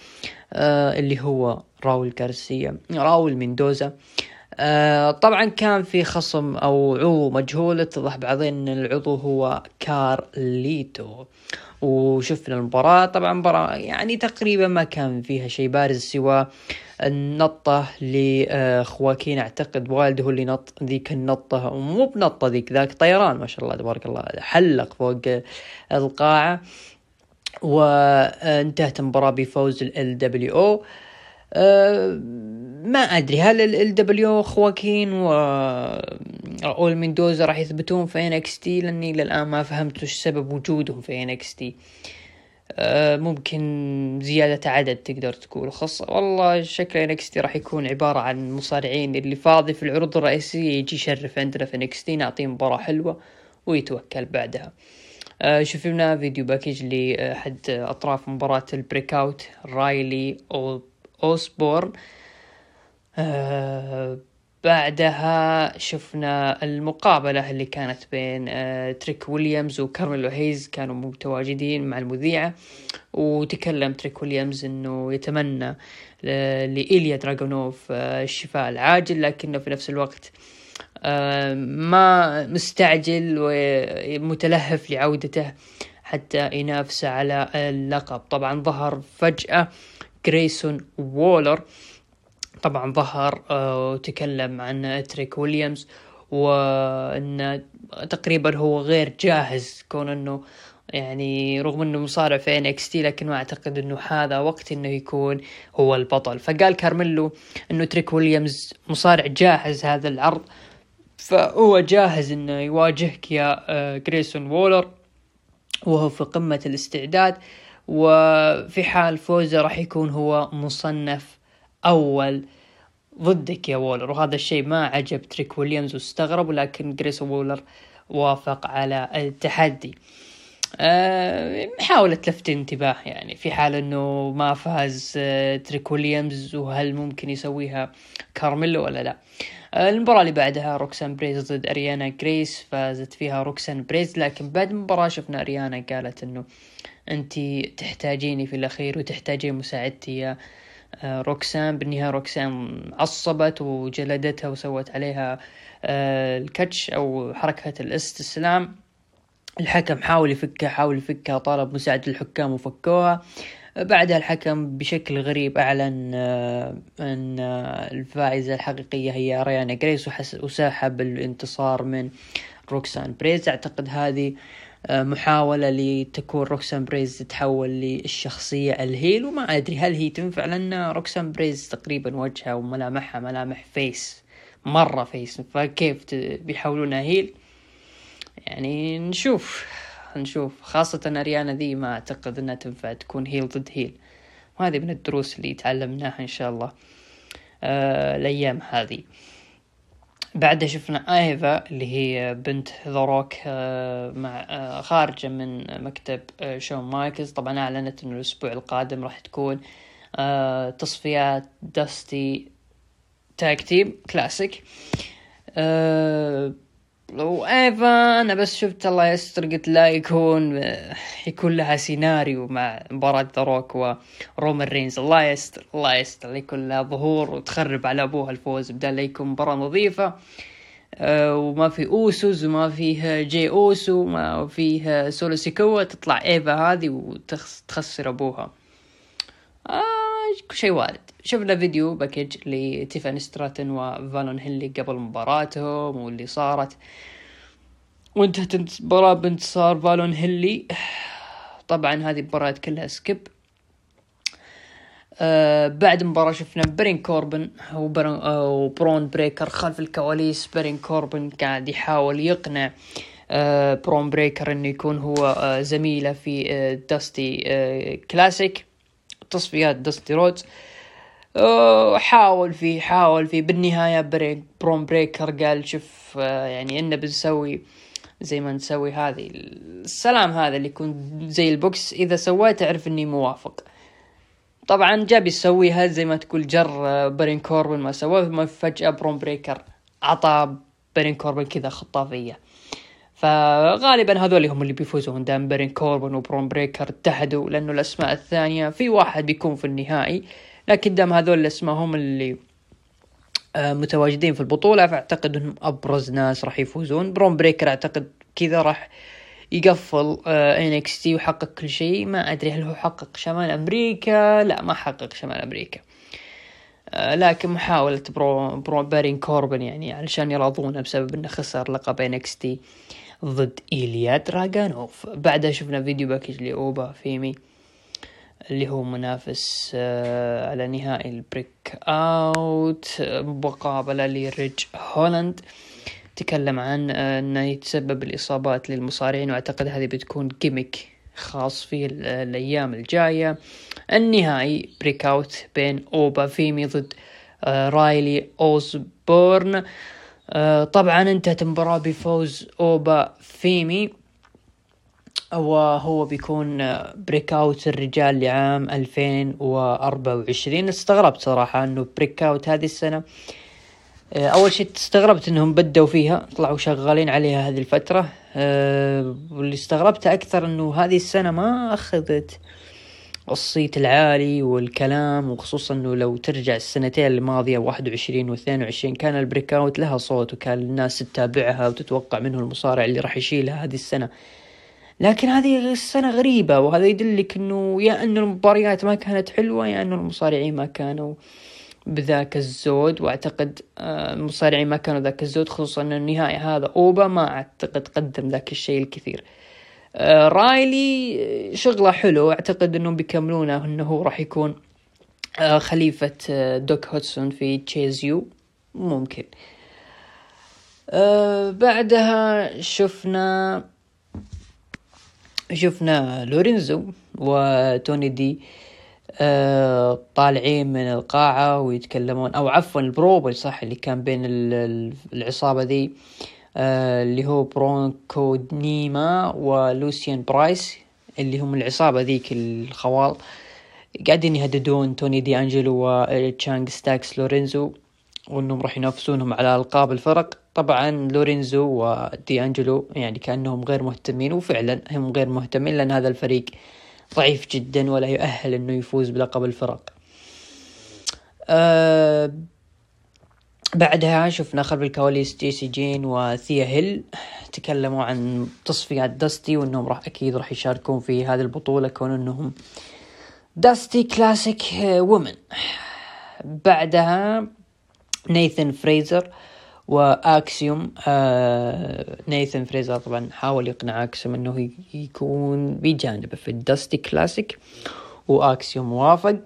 آه اللي هو راول غارسيا راول ميندوزا آه طبعا كان في خصم أو عضو مجهول اتضح بعدين إن العضو هو كارليتو. وشفنا المباراة. طبعا مباراة يعني تقريبا ما كان فيها شيء بارز سوى النطة لخواكين أعتقد والده اللي نط ذيك النطة مو بنطة ذيك ذاك طيران ما شاء الله تبارك الله حلق فوق القاعة. وانتهت المباراة بفوز LWO. ما أدري هل ال دبليو خواكين و راؤول ميندوزا راح يثبتون في NXT لأني للآن ما فهمت وش سبب وجودهم في NXT ممكن زيادة عدد تقدر تقول. خاصة والله شكل NXT راح يكون عبارة عن مصارعين. اللي فاضي في العروض الرئيسية يجي يشرف عندنا في NXT نعطيه مباراة حلوة ويتوكل بعدها. آه شفنا video package لأحد أطراف مباراة ال Breakout رايلي أو أوسبورن. آه بعدها شفنا المقابلة اللي كانت بين آه، تريك ويليامز وكارميلو هيز كانوا متواجدين مع المذيعة. وتكلم تريك ويليامز إنه يتمنى لإيليا دراغونوف آه، الشفاء العاجل لكنه في نفس الوقت آه، ما مستعجل ومتلهف لعودته حتى ينافس على اللقب. طبعا ظهر فجأة جريسون وولر. طبعا ظهر آه، وتكلم عن تريك ويليامز وإن تقريبا هو غير جاهز كون إنه يعني رغم إنه مصارع في NXT لكن ما أعتقد إنه هذا وقت إنه يكون هو البطل. فقال كارميلو إنه تريك ويليامز مصارع جاهز هذا العرض فهو جاهز إنه يواجهك يا آه، جريسون وولر وهو في قمة الاستعداد. وفي حال فوزه راح يكون هو مصنف أول ضدك يا وولر. وهذا الشيء ما عجب تريك ويليامز واستغرب ولكن جريس وولر وافق على التحدي. محاولة لفت انتباه يعني في حال إنه ما فاز أه تريك ويليامز وهل ممكن يسويها كارميلو ولا لا؟ أه المباراة اللي بعدها روكسان بريز ضد أريانا جريس فازت فيها روكسان بريز. لكن بعد المباراة شفنا أريانا قالت إنه انت تحتاجيني في الأخير وتحتاجين مساعدتي يا آه، روكسان. بالنهاية روكسان عصبت وجلدتها وسوت عليها آه، الكتش أو حركة الاستسلام. الحكم حاول يفكها حاول يفكها طلب مساعدة الحكام وفكوها. بعدها الحكم بشكل غريب أعلن آه، أن الفائزة الحقيقية هي أريانا جريس وسحب الانتصار من روكسان. بريز أعتقد هذه محاولة لتكون روكسان بريز تتحول للشخصية ال heel وما أدري هل هي تنفع لأن روكسان بريز تقريبا وجهها وملامحها ملامح face مرة face فكيف بيحولونها heel؟ يعني نشوف نشوف. خاصة أريانا ذي ما أعتقد أنها تنفع تكون heel ضد heel. وهذه من الدروس اللي تعلمناها إن شاء الله آه الأيام هذه. بعدها شفنا آيفا اللي هي بنت ذا روك آه، مع آه، خارجة من مكتب آه، شون مايكلز. طبعا أعلنت إنه الأسبوع القادم راح تكون تصفيات Dusty Tag Team Classic وايفا أنا بس شفت الله يستر قلت لا يكون يكون لها سيناريو مع مباراة ذا روك ورومان رينز. الله يستر الله يستر يكون لها ظهور وتخرب على أبوها الفوز بدل لا يكون مباراة نظيفة. أه وما في أوسوس وما فيه جي أوسو وما فيه سولو سيكوا تطلع إيفا هذه وتخسر أبوها. آه شيء وارد شفنا video package لتيفان ستراتن وفالون هينلي قبل مباراتهم واللي صارت. وانتهت المباراة بانتصار فالون هينلي. طبعا هذه المباريات كلها skip. آه بعد المباراة شفنا بارون كوربن وبرون بريكر خلف الكواليس. بارون كوربن قاعد يحاول يقنع آه برون بريكر إنه يكون هو آه زميله في آه داستي آه كلاسيك تصفيات داستي رودز حاول فيه حاول فيه بالنهاية بريك برون بريكر قال شوف آه، يعني إنه بنسوي زي ما نسوي هذه السلام هذا اللي يكون زي البوكس. إذا سويته أعرف إني موافق. طبعا جاب يسويها زي ما تقول جر آه، بارون كوربن ما سواه فجأة برون بريكر عطى بارون كوربن كذا خطافية. فغالبا هذول هم اللي بيفوزون. دام بارون كوربن وبرون بريكر اتحدوا لأنه الأسماء الثانية في واحد بيكون في النهائي لكن دام هذول الأسماء هم اللي آه، متواجدين في البطولة فأعتقد إنهم أبرز ناس راح يفوزون. برون بريكر أعتقد كذا راح يقفل NXT ويحقق كل شيء. ما أدري هل هو حقق شمال أمريكا؟ لا ما حقق شمال أمريكا. آه، لكن محاولة برو, برو بارون كوربن يعني علشان يراضونه بسبب إنه خسر لقب NXT. ضد ايليا دراغانوف بعدها شفنا video package لأوبا فيمي اللي هو منافس آه، على نهائي ال Breakout مقابلة لريدج هولاند. تكلم عن آه، إنه يتسبب الإصابات للمصارعين وأعتقد هذه بتكون gimmick خاص في الأيام الجاية. النهائي Breakout بين أوبا فيمي ضد آه، رايلي أوزبورن. طبعا انتهت المباراة بفوز أوبا فيمي وهو بيكون Breakout الرجال لعام 2024 استغربت صراحة إنه Breakout هذه السنة. آه، أول شيء استغربت إنهم بدوا فيها طلعوا شغالين عليها هذه الفترة. آه، واللي استغربته أكثر إنه هذه السنة ما أخذت الصيت العالي والكلام وخصوصا إنه لو ترجع السنتين الماضية 21 و 22 كان البريك أوت لها صوت وكان الناس تتابعها وتتوقع منه المصارع اللي راح يشيلها هذه السنة. لكن هذه السنة غريبة وهذا يدلك إنه يا ان المباريات ما كانت حلوة يا ان المصارعين ما كانوا بذاك الزود. وأعتقد آه، المصارعين ما كانوا ذاك الزود خصوصا ان النهائي هذا أوبا ما أعتقد قدم ذاك الشيء الكثير. رايلي شغله حلو اعتقد انهم بيكملونه انه هو راح يكون آه خليفة آه دوك هودسون في Chase U ممكن. آه بعدها شفنا شفنا لورينزو وتوني دي آه طالعين من القاعة ويتكلمون أو عفوا البروبل صح اللي كان بين العصابة ذي. آه اللي هو برونكو نيما ولوسيان برايس اللي هم العصابة ذيك الخوال. قاعدين يهددون توني دي أنجلو وتشانينغ ستاكس لورينزو وإنهم راح ينافسونهم على ألقاب الفرق. طبعا لورينزو ودي أنجلو يعني كأنهم غير مهتمين وفعلا هم غير مهتمين لأن هذا الفريق ضعيف جدا ولا يؤهل إنه يفوز بلقب الفرق. أه بعدها شفنا خلف الكواليس جيسي جين وثيا هيل تكلموا عن تصفيات داستي وإنهم راح أكيد راح يشاركون في هذه البطولة كون إنهم داستي Classic women. بعدها نيثن فريزر وآكسيوم آه فريزر طبعا حاول يقنع آكسيوم إنه يكون بجانبه في الدستي كلاسيك وآكسيوم وافق.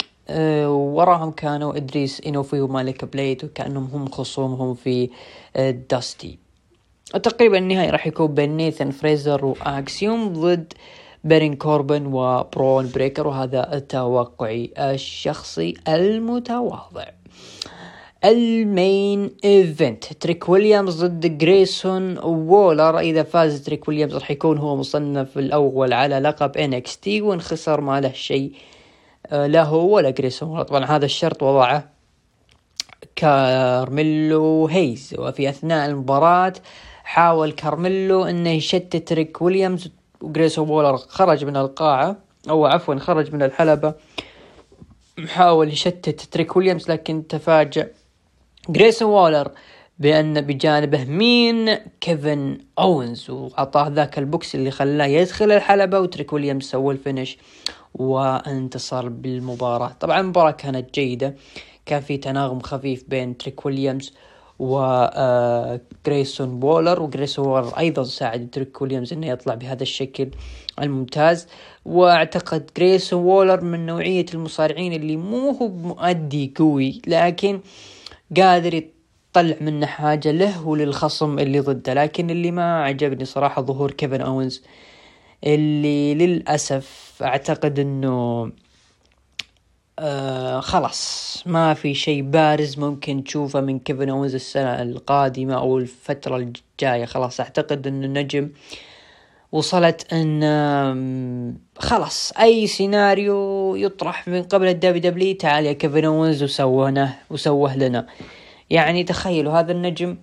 وراهم كانوا إدريس إنوفي ومالك بليت وكأنهم هم خصومهم في آه دستي تقريبا النهائي راح يكون بين نيثن فريزر وأكسيوم ضد بارون كوربن وبرون بريكر وهذا توقعي الشخصي المتواضع. ال main event تريك ويليامز ضد جريسون وولر. إذا فاز تريك ويليامز راح يكون هو مصنف الأول على لقب NXT خسر ما له شيء آه، لا هو ولا جريسون. طبعا هذا الشرط وضعه كارميلو هيز. وفي أثناء المباراة حاول كارميلو إنه يشتت تريك ويليامز وجريسون وولر خرج من القاعة أو عفوا خرج من الحلبة. حاول يشتت تريك ويليامز لكن تفاجأ. جريسون وولر بأن بجانبه مين كيفن أوينز وعطاه ذاك البوكس اللي خلاه يدخل الحلبة وتريك ويليامز سوى ال finish وانتصر بالمباراة. طبعا المباراة كانت جيدة كان في تناغم خفيف بين تريك ويليامز وجريسون وولر وجريسون وولر أيضا ساعد تريك ويليامز إنه يطلع بهذا الشكل الممتاز. وأعتقد جريسون وولر من نوعية المصارعين اللي مو هو مؤدي قوي لكن قادر يطلع منه حاجة له وللخصم اللي ضده. لكن اللي ما عجبني صراحة ظهور كيفن أوينز اللي للأسف أعتقد أنه آه خلاص ما في شيء بارز ممكن تشوفه من كيفن أوينز السنة القادمة أو الفترة الجاية. خلاص أعتقد أنه النجم وصلت إن خلاص أي سيناريو يطرح من قبل ال WWE تعال يا كيفن اونز وسوونه وسوه لنا. يعني تخيلوا هذا النجم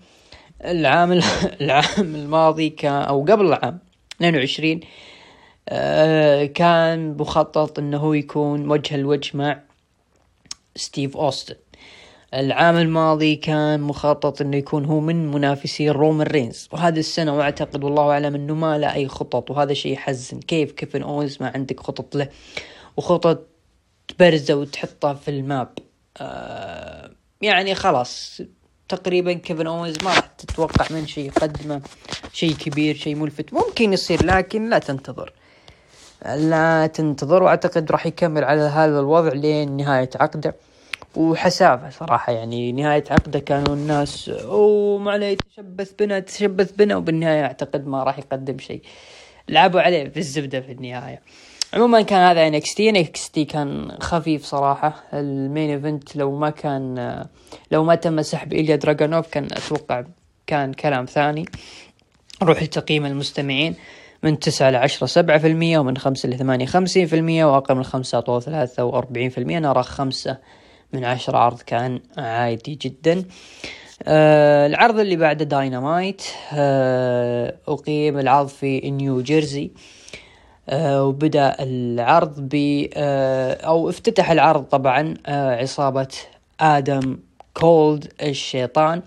العام العام الماضي كان أو قبل العام 22 آه كان مخطط إنه يكون وجه لوجه مع ستيف أوستن. العام الماضي كان مخطط إنه يكون هو من منافسي رومان رينز. وهذه السنة وأعتقد والله أعلم إنه ما له أي خطط وهذا شيء يحزن. كيف؟ كيفن اونز ما عندك خطط له وخطط بارزة وتحطها في map. آه يعني خلاص تقريبا كيفن أونز ما راح تتوقع من شيء يقدمه شيء كبير شيء ملفت. ممكن يصير لكن لا تنتظر. لا تنتظر وأعتقد راح يكمل على هذا الوضع لين نهاية عقده. وحسافة صراحة يعني نهاية عقده كانوا الناس أوه ما عليه تشبث بنا تشبث بنا. وبالنهاية أعتقد ما راح يقدم شيء لعبوا عليه في الزبدة في النهاية. عموما كان هذا NXT NXT كان خفيف صراحة. ال main event لو ما كان لو ما تم سحب إيليا دراجونوف كان أتوقع كان كلام ثاني. نروح لتقييم المستمعين من تسعة لعشرة سبعة في المية ومن خمسة لثمانية خمسين في المية وأقل من خمسة أعطوه ثلاثة وأربعين في المية. نرى خمسة من عشرة. عرض كان عادي جدا. آه العرض اللي بعده داينامايت آه أقيم العرض في نيو جيرسي آه وبدأ العرض ب آه أو افتتح العرض طبعا آه عصابة آدم كولد الشيطان.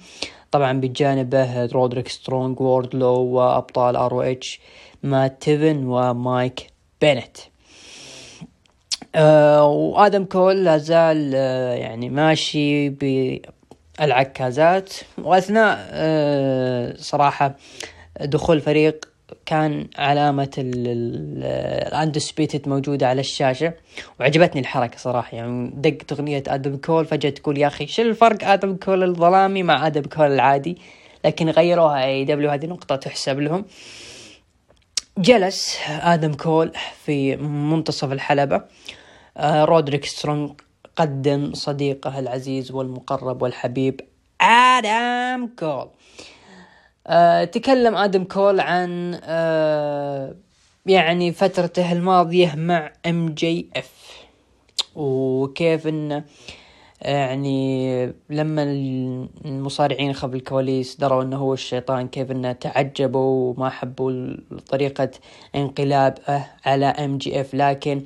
طبعا بجانبه رودريك سترونج ووردلو وأبطال ROH مات تيفن ومايك بينيت. آه وآدم كول لا زال آه يعني ماشي بالعكازات. وأثناء آه صراحة دخول فريق كان علامة ال Undisputed موجودة على الشاشة. وعجبتني الحركة صراحة. يعني دقت أغنية آدم كول فجأة تقول يا أخي شو الفرق آدم كول الظلامي مع آدم كول العادي؟ لكن غيروها AEW هذه نقطة تحسب لهم. جلس آدم كول في منتصف الحلبة. آه رودريك سترونج قدم صديقه العزيز والمقرب والحبيب آدم كول. آه تكلم آدم كول عن آه يعني فترته الماضية مع MJF وكيف انه يعني لما المصارعين خلف الكواليس دروا إنه هو الشيطان كيف إنه تعجبوا وما حبوا طريقة انقلابه على MJF لكن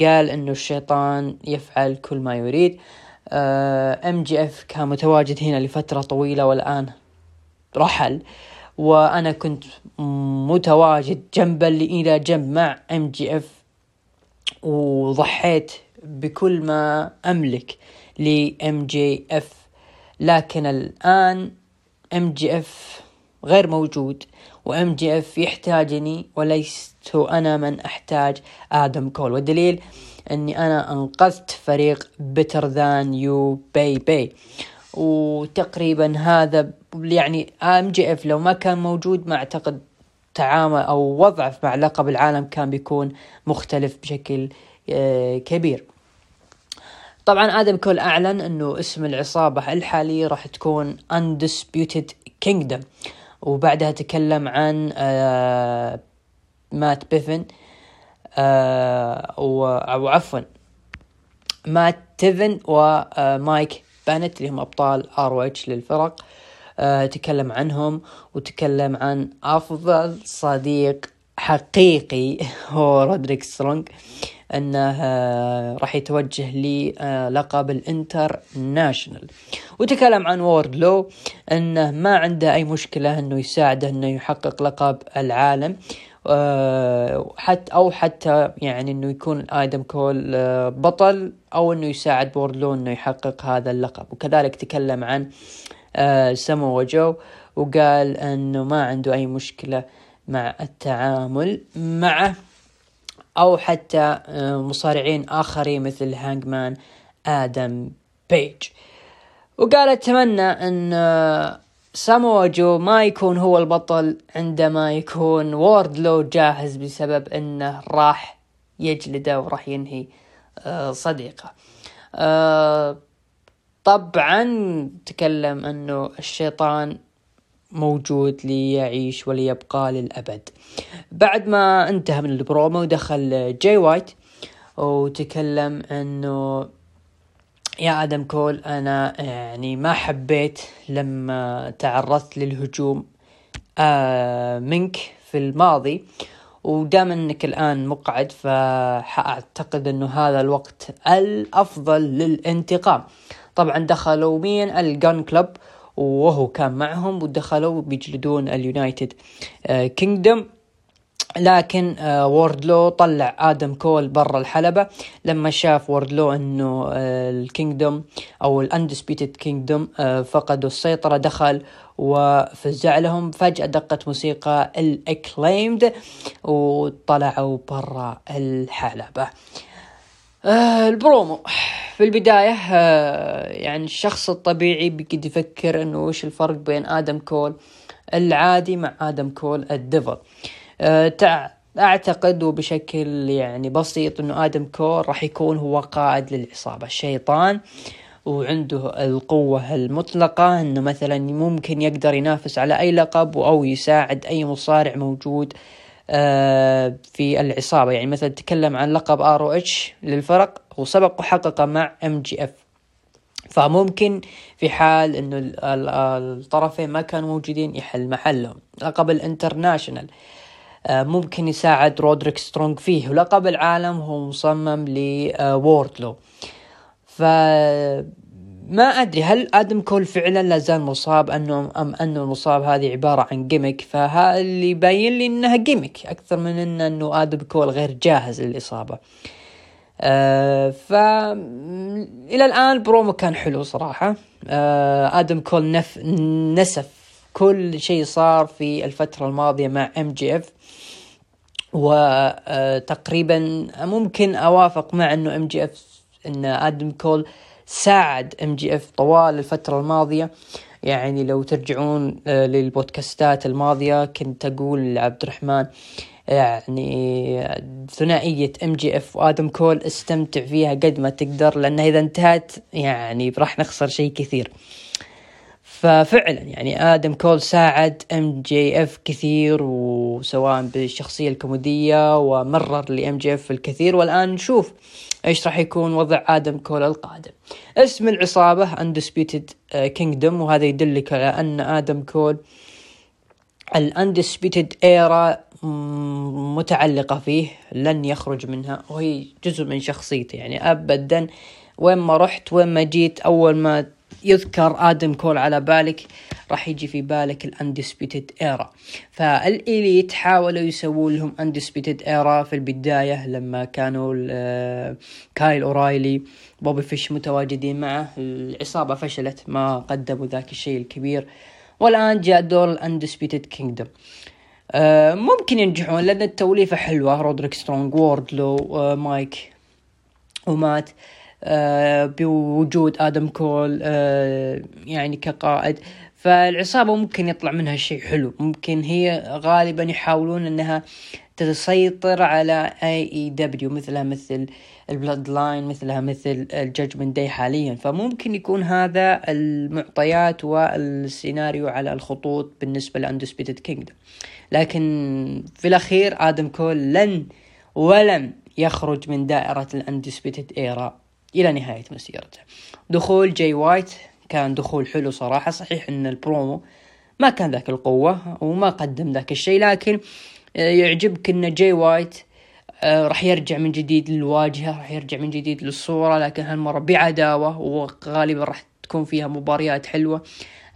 قال إنه الشيطان يفعل كل ما يريد. MJF كان متواجد هنا لفترة طويلة والآن رحل وأنا كنت متواجد جنبا إلى جنب مع MJF وضحيت بكل ما أملك ل MJF لكن الآن MJF غير موجود و MJF يحتاجني وليست أنا من أحتاج آدم كول. والدليل إني أنا أنقذت فريق Better Than You Bay Bay وتقريبا هذا يعني MJF لو ما كان موجود ما أعتقد تعامل أو وضعه مع لقب العالم كان بيكون مختلف بشكل آه، كبير. طبعا آدم كول أعلن إنه اسم العصابة الحالية راح تكون Undisputed Kingdom. وبعدها تكلم عن آه مات بيفن آه أو عفوا مات تيفن ومايك بينيت اللي هم أبطال ROH للفرق آه تكلم عنهم وتكلم عن أفضل صديق حقيقي هو رودريك سترونج إنه آه، راح يتوجه للقب ال International وتكلم عن ووردلو إنه ما عنده أي مشكلة إنه يساعده إنه يحقق لقب العالم. آه، حتى أو حتى يعني إنه يكون آدم كول آه، بطل أو إنه يساعد ووردلو إنه يحقق هذا اللقب. وكذلك تكلم عن سامو جو وقال إنه ما عنده أي مشكلة مع التعامل معه أو حتى آه، مصارعين آخرين مثل هانجمان آدم بيج. وقال أتمنى أن آه، سامو جو ما يكون هو البطل عندما يكون ووردلو جاهز بسبب أنه راح يجلده وراح ينهي آه، صديقه. طبعا تكلم أنه الشيطان موجود ليعيش وليبقى للأبد. بعد ما انتهى من البرومو دخل جاي وايت وتكلم إنه يا آدم كول أنا يعني ما حبيت لما تعرضت للهجوم آه منك في الماضي ودام إنك الآن مقعد فاعتقد إنه هذا الوقت الأفضل للانتقام. طبعا دخلوا مين؟ ال Gun Club وهو كان معهم ودخلوا بيجلدون ال Undisputed Kingdom. لكن آه ووردلو طلع آدم كول برا الحلبة لما شاف ووردلو إنه آه ال Kingdom أو ال Undisputed Kingdom آه فقدوا السيطرة دخل وفزع لهم. فجأة دقت موسيقى ال Acclaimed وطلعوا برا الحلبة. آه البرومو في البداية آه يعني الشخص الطبيعي بيقعد يفكر إنه وش الفرق بين آدم كول العادي مع آدم كول ال Devil. آه أعتقد وبشكل يعني بسيط إنه آدم كول راح يكون هو قائد للعصابة. الشيطان وعنده القوة المطلقة إنه مثلا ممكن يقدر ينافس على أي لقب أو يساعد أي مصارع موجود آه في العصابة. يعني مثلا تكلم عن لقب ROH للفرق وسبق وحققه مع MJF. فممكن في حال إنه الطرفين ما كانوا موجودين يحل محلهم. لقب ال International آه، ممكن يساعد رودريك سترونج فيه. ولقب العالم هو مصمم لووردلو ف ما أدري هل آدم كول فعلا لا زال مصاب؟ أنه أم انه الإصابة هذه عبارة عن gimmick اللي باين لي إنها gimmick أكثر من أنه آدم كول غير جاهز للإصابة. آه ف إلى الآن البرومو كان حلو صراحة. آه آدم كول نف نسف كل شيء صار في الفترة الماضية مع MJF وتقريبا ممكن أوافق مع إنه MJF إن آدم كول ساعد MJF طوال الفترة الماضية. يعني لو ترجعون آه، للبودكاستات الماضية كنت أقول لعبد الرحمن يعني ثنائية MJF وآدم كول استمتع فيها قد ما تقدر لأن إذا انتهت يعني راح نخسر شيء كثير. ففعلا يعني آدم كول ساعد MJF كثير وسواء بالشخصية الكوميدية ومرر ل MJF الكثير. والآن نشوف إيش راح يكون وضع آدم كول القادم. اسم العصابة Undisputed Kingdom وهذا يدلك على أن آدم كول ال Undisputed Era متعلقة فيه لن يخرج منها. وهي جزء من شخصيته يعني ابدا وين ما رحت وين ما جيت أول ما يذكر آدم كول على بالك راح يجي في بالك ال Undisputed Era في ال Elite حاولوا يسوون لهم Undisputed Era في البداية لما كانوا آه، كايل أورايلي بوبي فيش متواجدين معه. العصابة فشلت ما قدموا ذاك الشيء الكبير. والآن جاء دور ال Undisputed آه ممكن ينجحون لأن التوليفة حلوة. رودريك سترونج ووردلو آه مايك ومات. آه بوجود آدم كول آه يعني كقائد. فالعصابة ممكن يطلع منها شيء حلو. ممكن هي غالبا يحاولون إنها تسيطر على AEW مثلها مثل ال Bloodline مثلها مثل ال Judgment Day حاليا. فممكن يكون هذا المعطيات والسيناريو على الخطوط بالنسبة ل Undisputed Kingdom لكن في الأخير آدم كول لن ولم يخرج من دائرة ال Undisputed Era إلى نهاية مسيرته. دخول جاي وايت كان دخول حلو صراحة صحيح إن البرومو ما كان ذاك القوة وما قدم ذاك الشيء لكن يعجبك إن جاي وايت آه، راح يرجع من جديد للواجهة راح يرجع من جديد للصورة لكن هالمرة بعداوة وغالبا راح تكون فيها مباريات حلوة.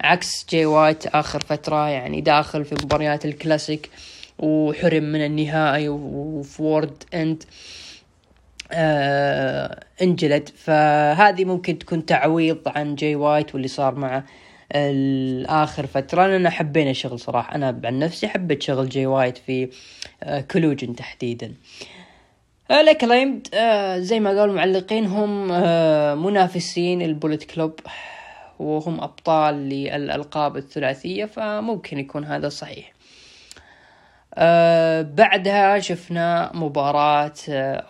عكس جاي وايت آخر فترة يعني داخل في مباريات الكلاسيك وحرم من النهائي وفورد أند. آه انجلد فهذه ممكن تكون تعويض عن جاي وايت واللي صار معه الآخر فترة. لأن حبينا شغل صراحة. أنا عن نفسي حبيت شغل جي وايت في آه، كلوجن تحديدا. الاكليمد آه، زي ما قالوا المعلقين هم آه، منافسين البوليت كلوب وهم أبطال للألقاب الثلاثية فممكن يكون هذا صحيح. أه بعدها شفنا مباراة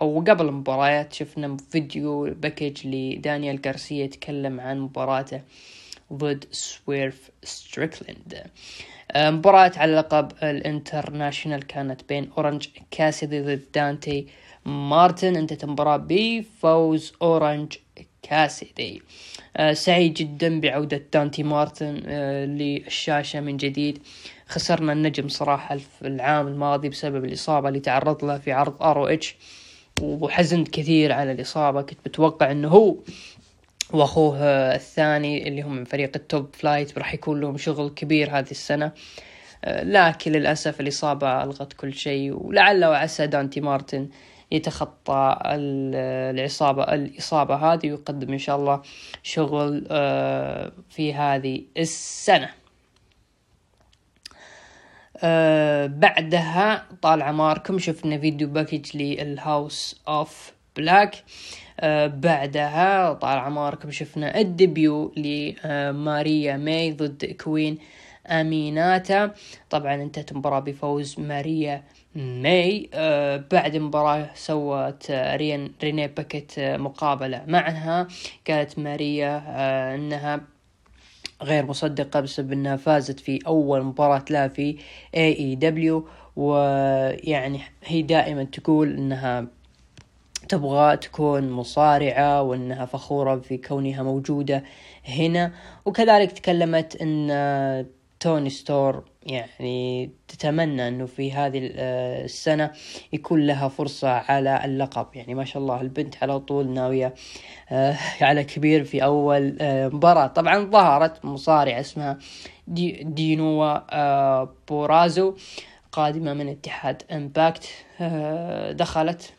أو قبل المباريات شفنا video package لدانيال غارسيا يتكلم عن مباراته ضد سويرف ستريكلند آه، مباراة على لقب ال International كانت بين أورنج كاسيدي ضد دانتي مارتن. انتهت المباراة بفوز أورنج كاسيدي. آه سعيد جدا بعودة دانتي مارتن آه للشاشة من جديد. خسرنا النجم صراحة العام الماضي بسبب الإصابة اللي تعرض لها في عرض ROH وحزنت كثير على الإصابة. كنت متوقع إنه هو وأخوه الثاني اللي هم من فريق ال Top Flight راح يكون لهم شغل كبير هذه السنة. آه، لكن للأسف الإصابة ألغت كل شيء. ولعل وعسى دانتي مارتن يتخطى العصابة الإصابة هذه ويقدم إن شاء الله شغل آه، في هذه السنة. آه، بعدها طال عماركم شفنا video package لل House of Black بعدها طال عماركم شفنا ال debut لماريا ماي ضد كوين أميناتا. طبعا انتهت المباراة بفوز ماريا ماي. آه بعد المباراة سوت رين ريني باكيت مقابلة معها. قالت ماريا آه إنها غير مصدقة بسبب إنها فازت في أول مباراة لها في AEW ويعني هي دائما تقول إنها تبغى تكون مصارعة وإنها فخورة في كونها موجودة هنا. وكذلك تكلمت إن توني ستورم يعني تتمنى أنه في هذه السنة يكون لها فرصة على اللقب. يعني ما شاء الله البنت على طول ناوية آه، على كبير في أول آه، مباراة. طبعا ظهرت مصارعة اسمها ديونا آه، بورازو قادمة من اتحاد امباكت دخلت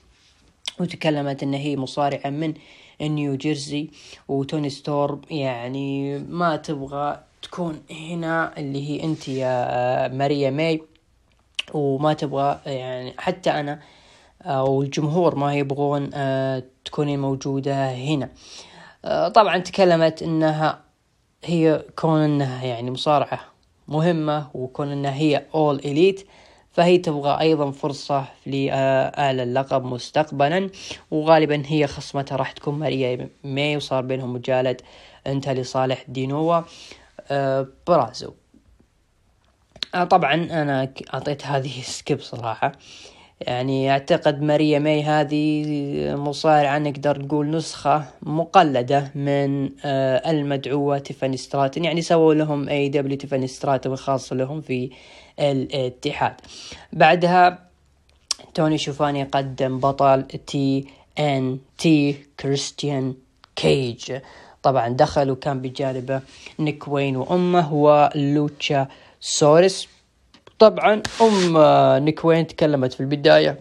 وتكلمت إن هي مصارعة من نيو جيرسي وتوني ستورم يعني ما تبغى تكون هنا اللي هي أنت يا ماريا ماي. وما تبغى يعني حتى أنا أو الجمهور ما يبغون آه، تكونين موجودة هنا. آه، طبعا تكلمت إنها هي كون إنها يعني مصارعة مهمة وكون إنها هي All Elite فهي تبغى أيضا فرصة لأعلى اللقب مستقبلا. وغالبا هي خصمتها راح تكون ماريا ماي وصار بينهم مجالد انتهى لصالح دينوا آه، برازو. طبعا أنا أعطيت هذه skip صراحة. يعني أعتقد ماريا ماي هذه مصارعة نقدر نقول نسخة مقلدة من آه، المدعوة تيفاني ستراتن. يعني سووا لهم AEW تيفاني ستراتن خاص لهم في الاتحاد. بعدها توني شوفاني قدم بطل TNT كريستيان كيج طبعا دخل وكان بجانبه نيك وين وأمه ولوتشا سوريس. طبعا أم نيك وين تكلمت في البداية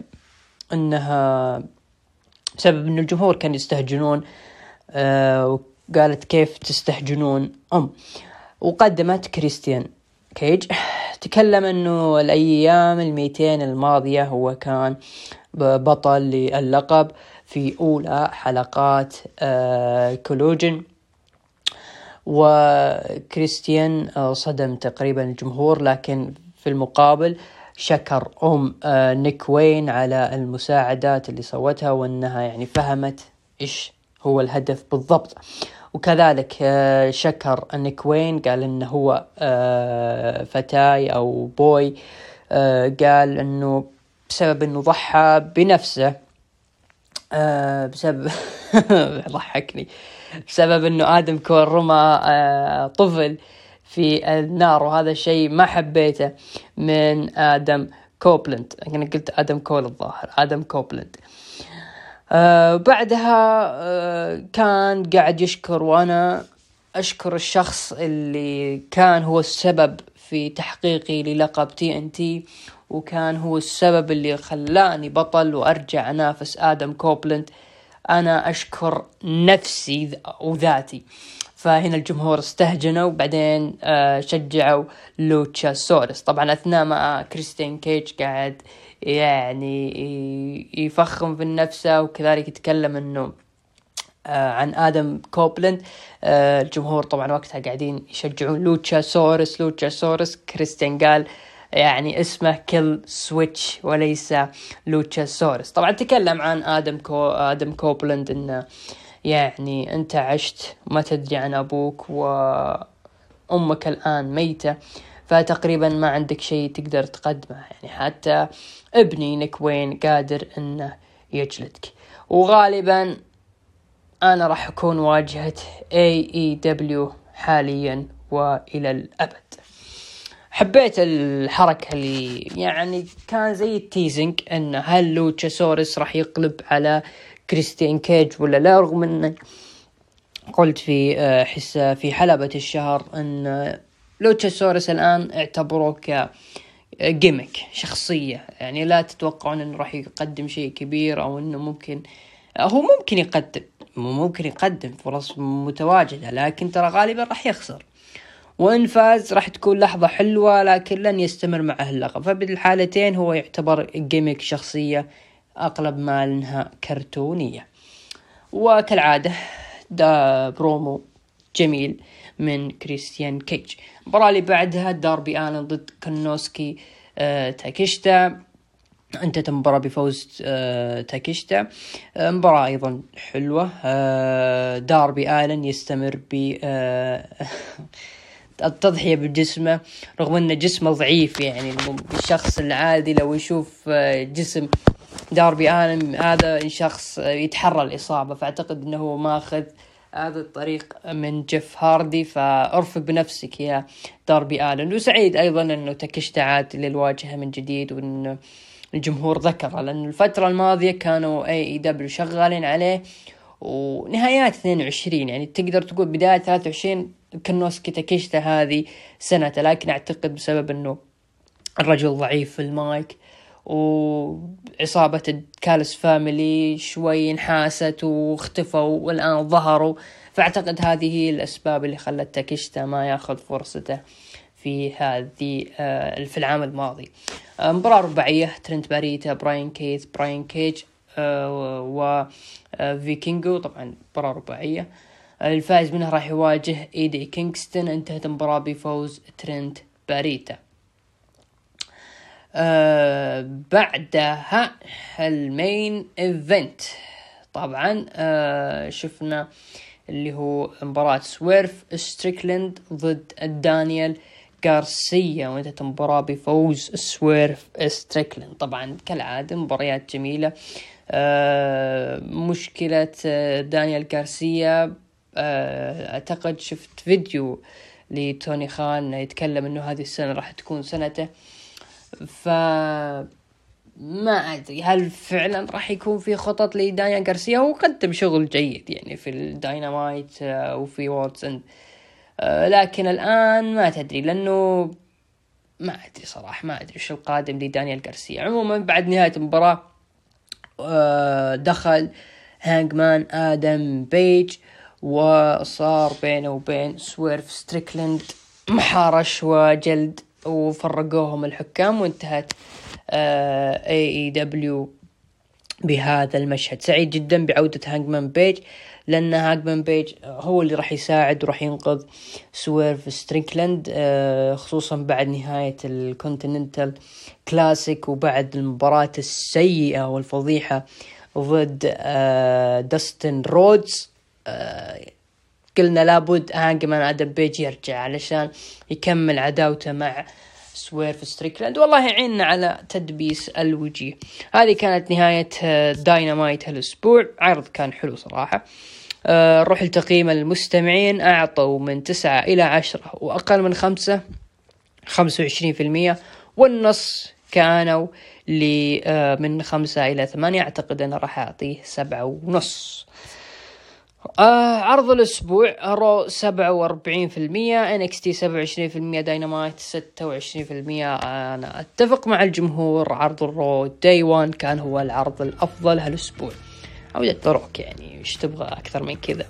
إنها بسبب ان الجمهور كان يستهجنون آه وقالت كيف تستهجنون أم. وقدمت كريستيان كيج. تكلم إنه الأيام الميتين الماضية هو كان بطل للقب في أولى حلقات آه Collision. وكريستيان آه صدم تقريبا الجمهور لكن في المقابل شكر أم آه نيك وين على المساعدات اللي سوتها وأنها يعني فهمت إيش هو الهدف بالضبط. وكذلك آه، شكر نيك وين قال انه هو فتاي أو boy قال إنه بسبب إنه ضحى بنفسه بسبب ضحكني. بسبب إنه آدم كور رمى طفل في النار وهذا الشيء ما حبيته من آدم كوبلند أنا قلت آدم كول الظاهر آدم كوبلند آه بعدها آه كان قاعد يشكر وأنا أشكر الشخص اللي كان هو السبب في تحقيقي للقب TNT وكان هو السبب اللي خلاني بطل وأرجع أنافس آدم كوبلند أنا أشكر نفسي وذاتي. فهنا الجمهور استهجنوا وبعدين آه شجعوا لوتشا سورس طبعا أثناء ما كريستين كيج قاعد يعني يفخم في نفسه وكذلك يتكلم إنه عن آدم كوبلند آه الجمهور طبعا وقتها قاعدين يشجعون لوتشا سورس لوتشا سورس كريستيان قال يعني اسمه Killswitch وليس لوتشا سورس طبعا تكلم عن آدم كو آدم كوبلند انه يعني أنت عشت ما تدري عن أبوك وأمك الآن ميتة فتقريبا ما عندك شيء تقدر تقدمه. يعني حتى ابني نيك وين قادر إنه يجلدك. وغالبا أنا راح أكون واجهة AEW حاليا وإلى الأبد. حبيت الحركة اللي يعني كان زي ال teasing إن هل لوتشاسورس راح يقلب على كريستيان كيج ولا لا؟ رغم انه قلت في آه، حسة في حلبة الشهر إن لوتشاسورس الآن اعتبروه ك جيمك شخصية. يعني لا تتوقعون إنه راح يقدم شيء كبير أو إنه ممكن هو ممكن يقدم. ممكن يقدم فرص متواجدة لكن ترى غالبا راح يخسر. وإن فاز راح تكون لحظة حلوة لكن لن يستمر معه اللقب فبالحالتين هو يعتبر جيمك شخصية أقلب ما إنها كرتونية. وكالعادة دا برومو جميل من كريستيان كيج المباراة اللي بعدها داربي آلن ضد كنوسكي آه تاكيشتا انتهت المباراة بفوز آه تاكيشتا آه مباراة أيضا حلوة. آه داربي آلن يستمر ب التضحية بجسمه رغم أن جسمه ضعيف يعني الشخص العادي لو يشوف جسم داربي آلن هذا شخص يتحرى الإصابة فأعتقد أنه هو ماخذ هذا الطريق من جيف هاردي. فارفق بنفسك يا داربي آلن. وسعيد أيضا أنه تكشت عاد للواجهة من جديد وأنه الجمهور ذكره لأن الفترة الماضية كانوا AEW شغالين عليه ونهايات 22 يعني تقدر تقول بداية 23 كنوسكي تاكيشتا هذه سنته لكن أعتقد بسبب إنه الرجل ضعيف في المايك وعصابة ال Callis Family شوي انحاست واختفوا والآن ظهروا فأعتقد هذه هي الأسباب اللي خلت تاكيشتا ما ياخذ فرصته. في هذه آه، في العام الماضي. آه، مباراة رباعية ترنت باريتا براين كيث براين كيج و فيكينجو طبعا مباراة رباعية. الفائز منها راح يواجه إيدي كينغستون انتهت المباراة بفوز ترنت باريتا. آه بعدها ال main event طبعا آه شفنا اللي هو مباراة سويرف ستريكلند ضد دانيال غارسيا وانتهت المباراة بفوز سويرف ستريكلند طبعا كالعادة مباريات جميلة. آه مشكلة آه، دانيال غارسيا آه أعتقد شفت فيديو لتوني خان يتكلم إنه هذه السنة راح تكون سنته. ف ما أدري هل فعلا راح يكون في خطط لدانيال غارسيا؟ هو قدم شغل جيد يعني في الداينامايت وفي Worlds End لكن الآن ما تدري لأنه ما أدري صراحة ما أدري وش القادم لدانيال غارسيا. عموما بعد نهاية المباراة آه، دخل هانجمان آدم بيج وصار بينه وبين سويرف ستريكلند محارش وجلد وفرقوهم الحكام وانتهت AEW بهذا المشهد. سعيد جدا بعودة هانجمان بيج. لأن هانجمان بيج هو اللي راح يساعد وراح ينقذ سويرف ستريكلاند آه، خصوصا بعد نهاية ال Continental كلاسيك وبعد المباراة السيئة والفضيحة ضد آه، داستن رودز. آه، قلنا لابد هانجمان آدم بيج يرجع علشان يكمل عداوته مع سويرف ستريكلاند والله يعيننا على تدبيس الوجيه. هذه كانت نهاية داينامايت هالأسبوع. عرض كان حلو صراحة. نروح أه لتقييم المستمعين أعطوا من تسعة إلى عشرة وأقل من خمسة خمسة وعشرين في المية والنص كانوا آه، من خمسة إلى ثمانية. أعتقد أنا راح أعطيه سبعة ونص. آه عرض الأسبوع Raw سبعة وأربعين في المية NXT سبعة وعشرين في المية داينامايت ستة وعشرين في المية. أنا أتفق مع الجمهور عرض ال Raw Day One كان هو العرض الأفضل هالأسبوع. عودة ذا روك يعني إيش تبغى أكثر من كذا.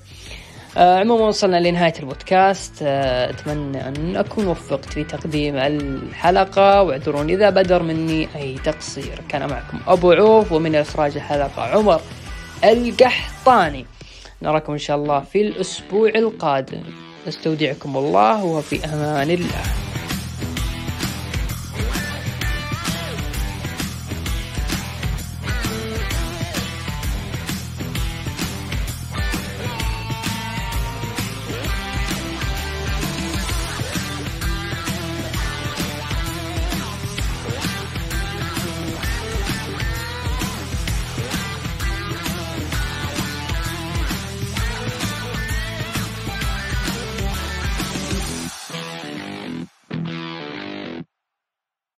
آه عموما وصلنا لنهاية البودكاست. آه أتمنى أن أكون وفقت في تقديم الحلقة واعذروني إذا بدر مني أي تقصير. كان معكم أبو عوف ومن إخراج الحلقة عمر القحطاني. نراكم إن شاء الله في الأسبوع القادم. نستودعكم الله وفي أمان الله.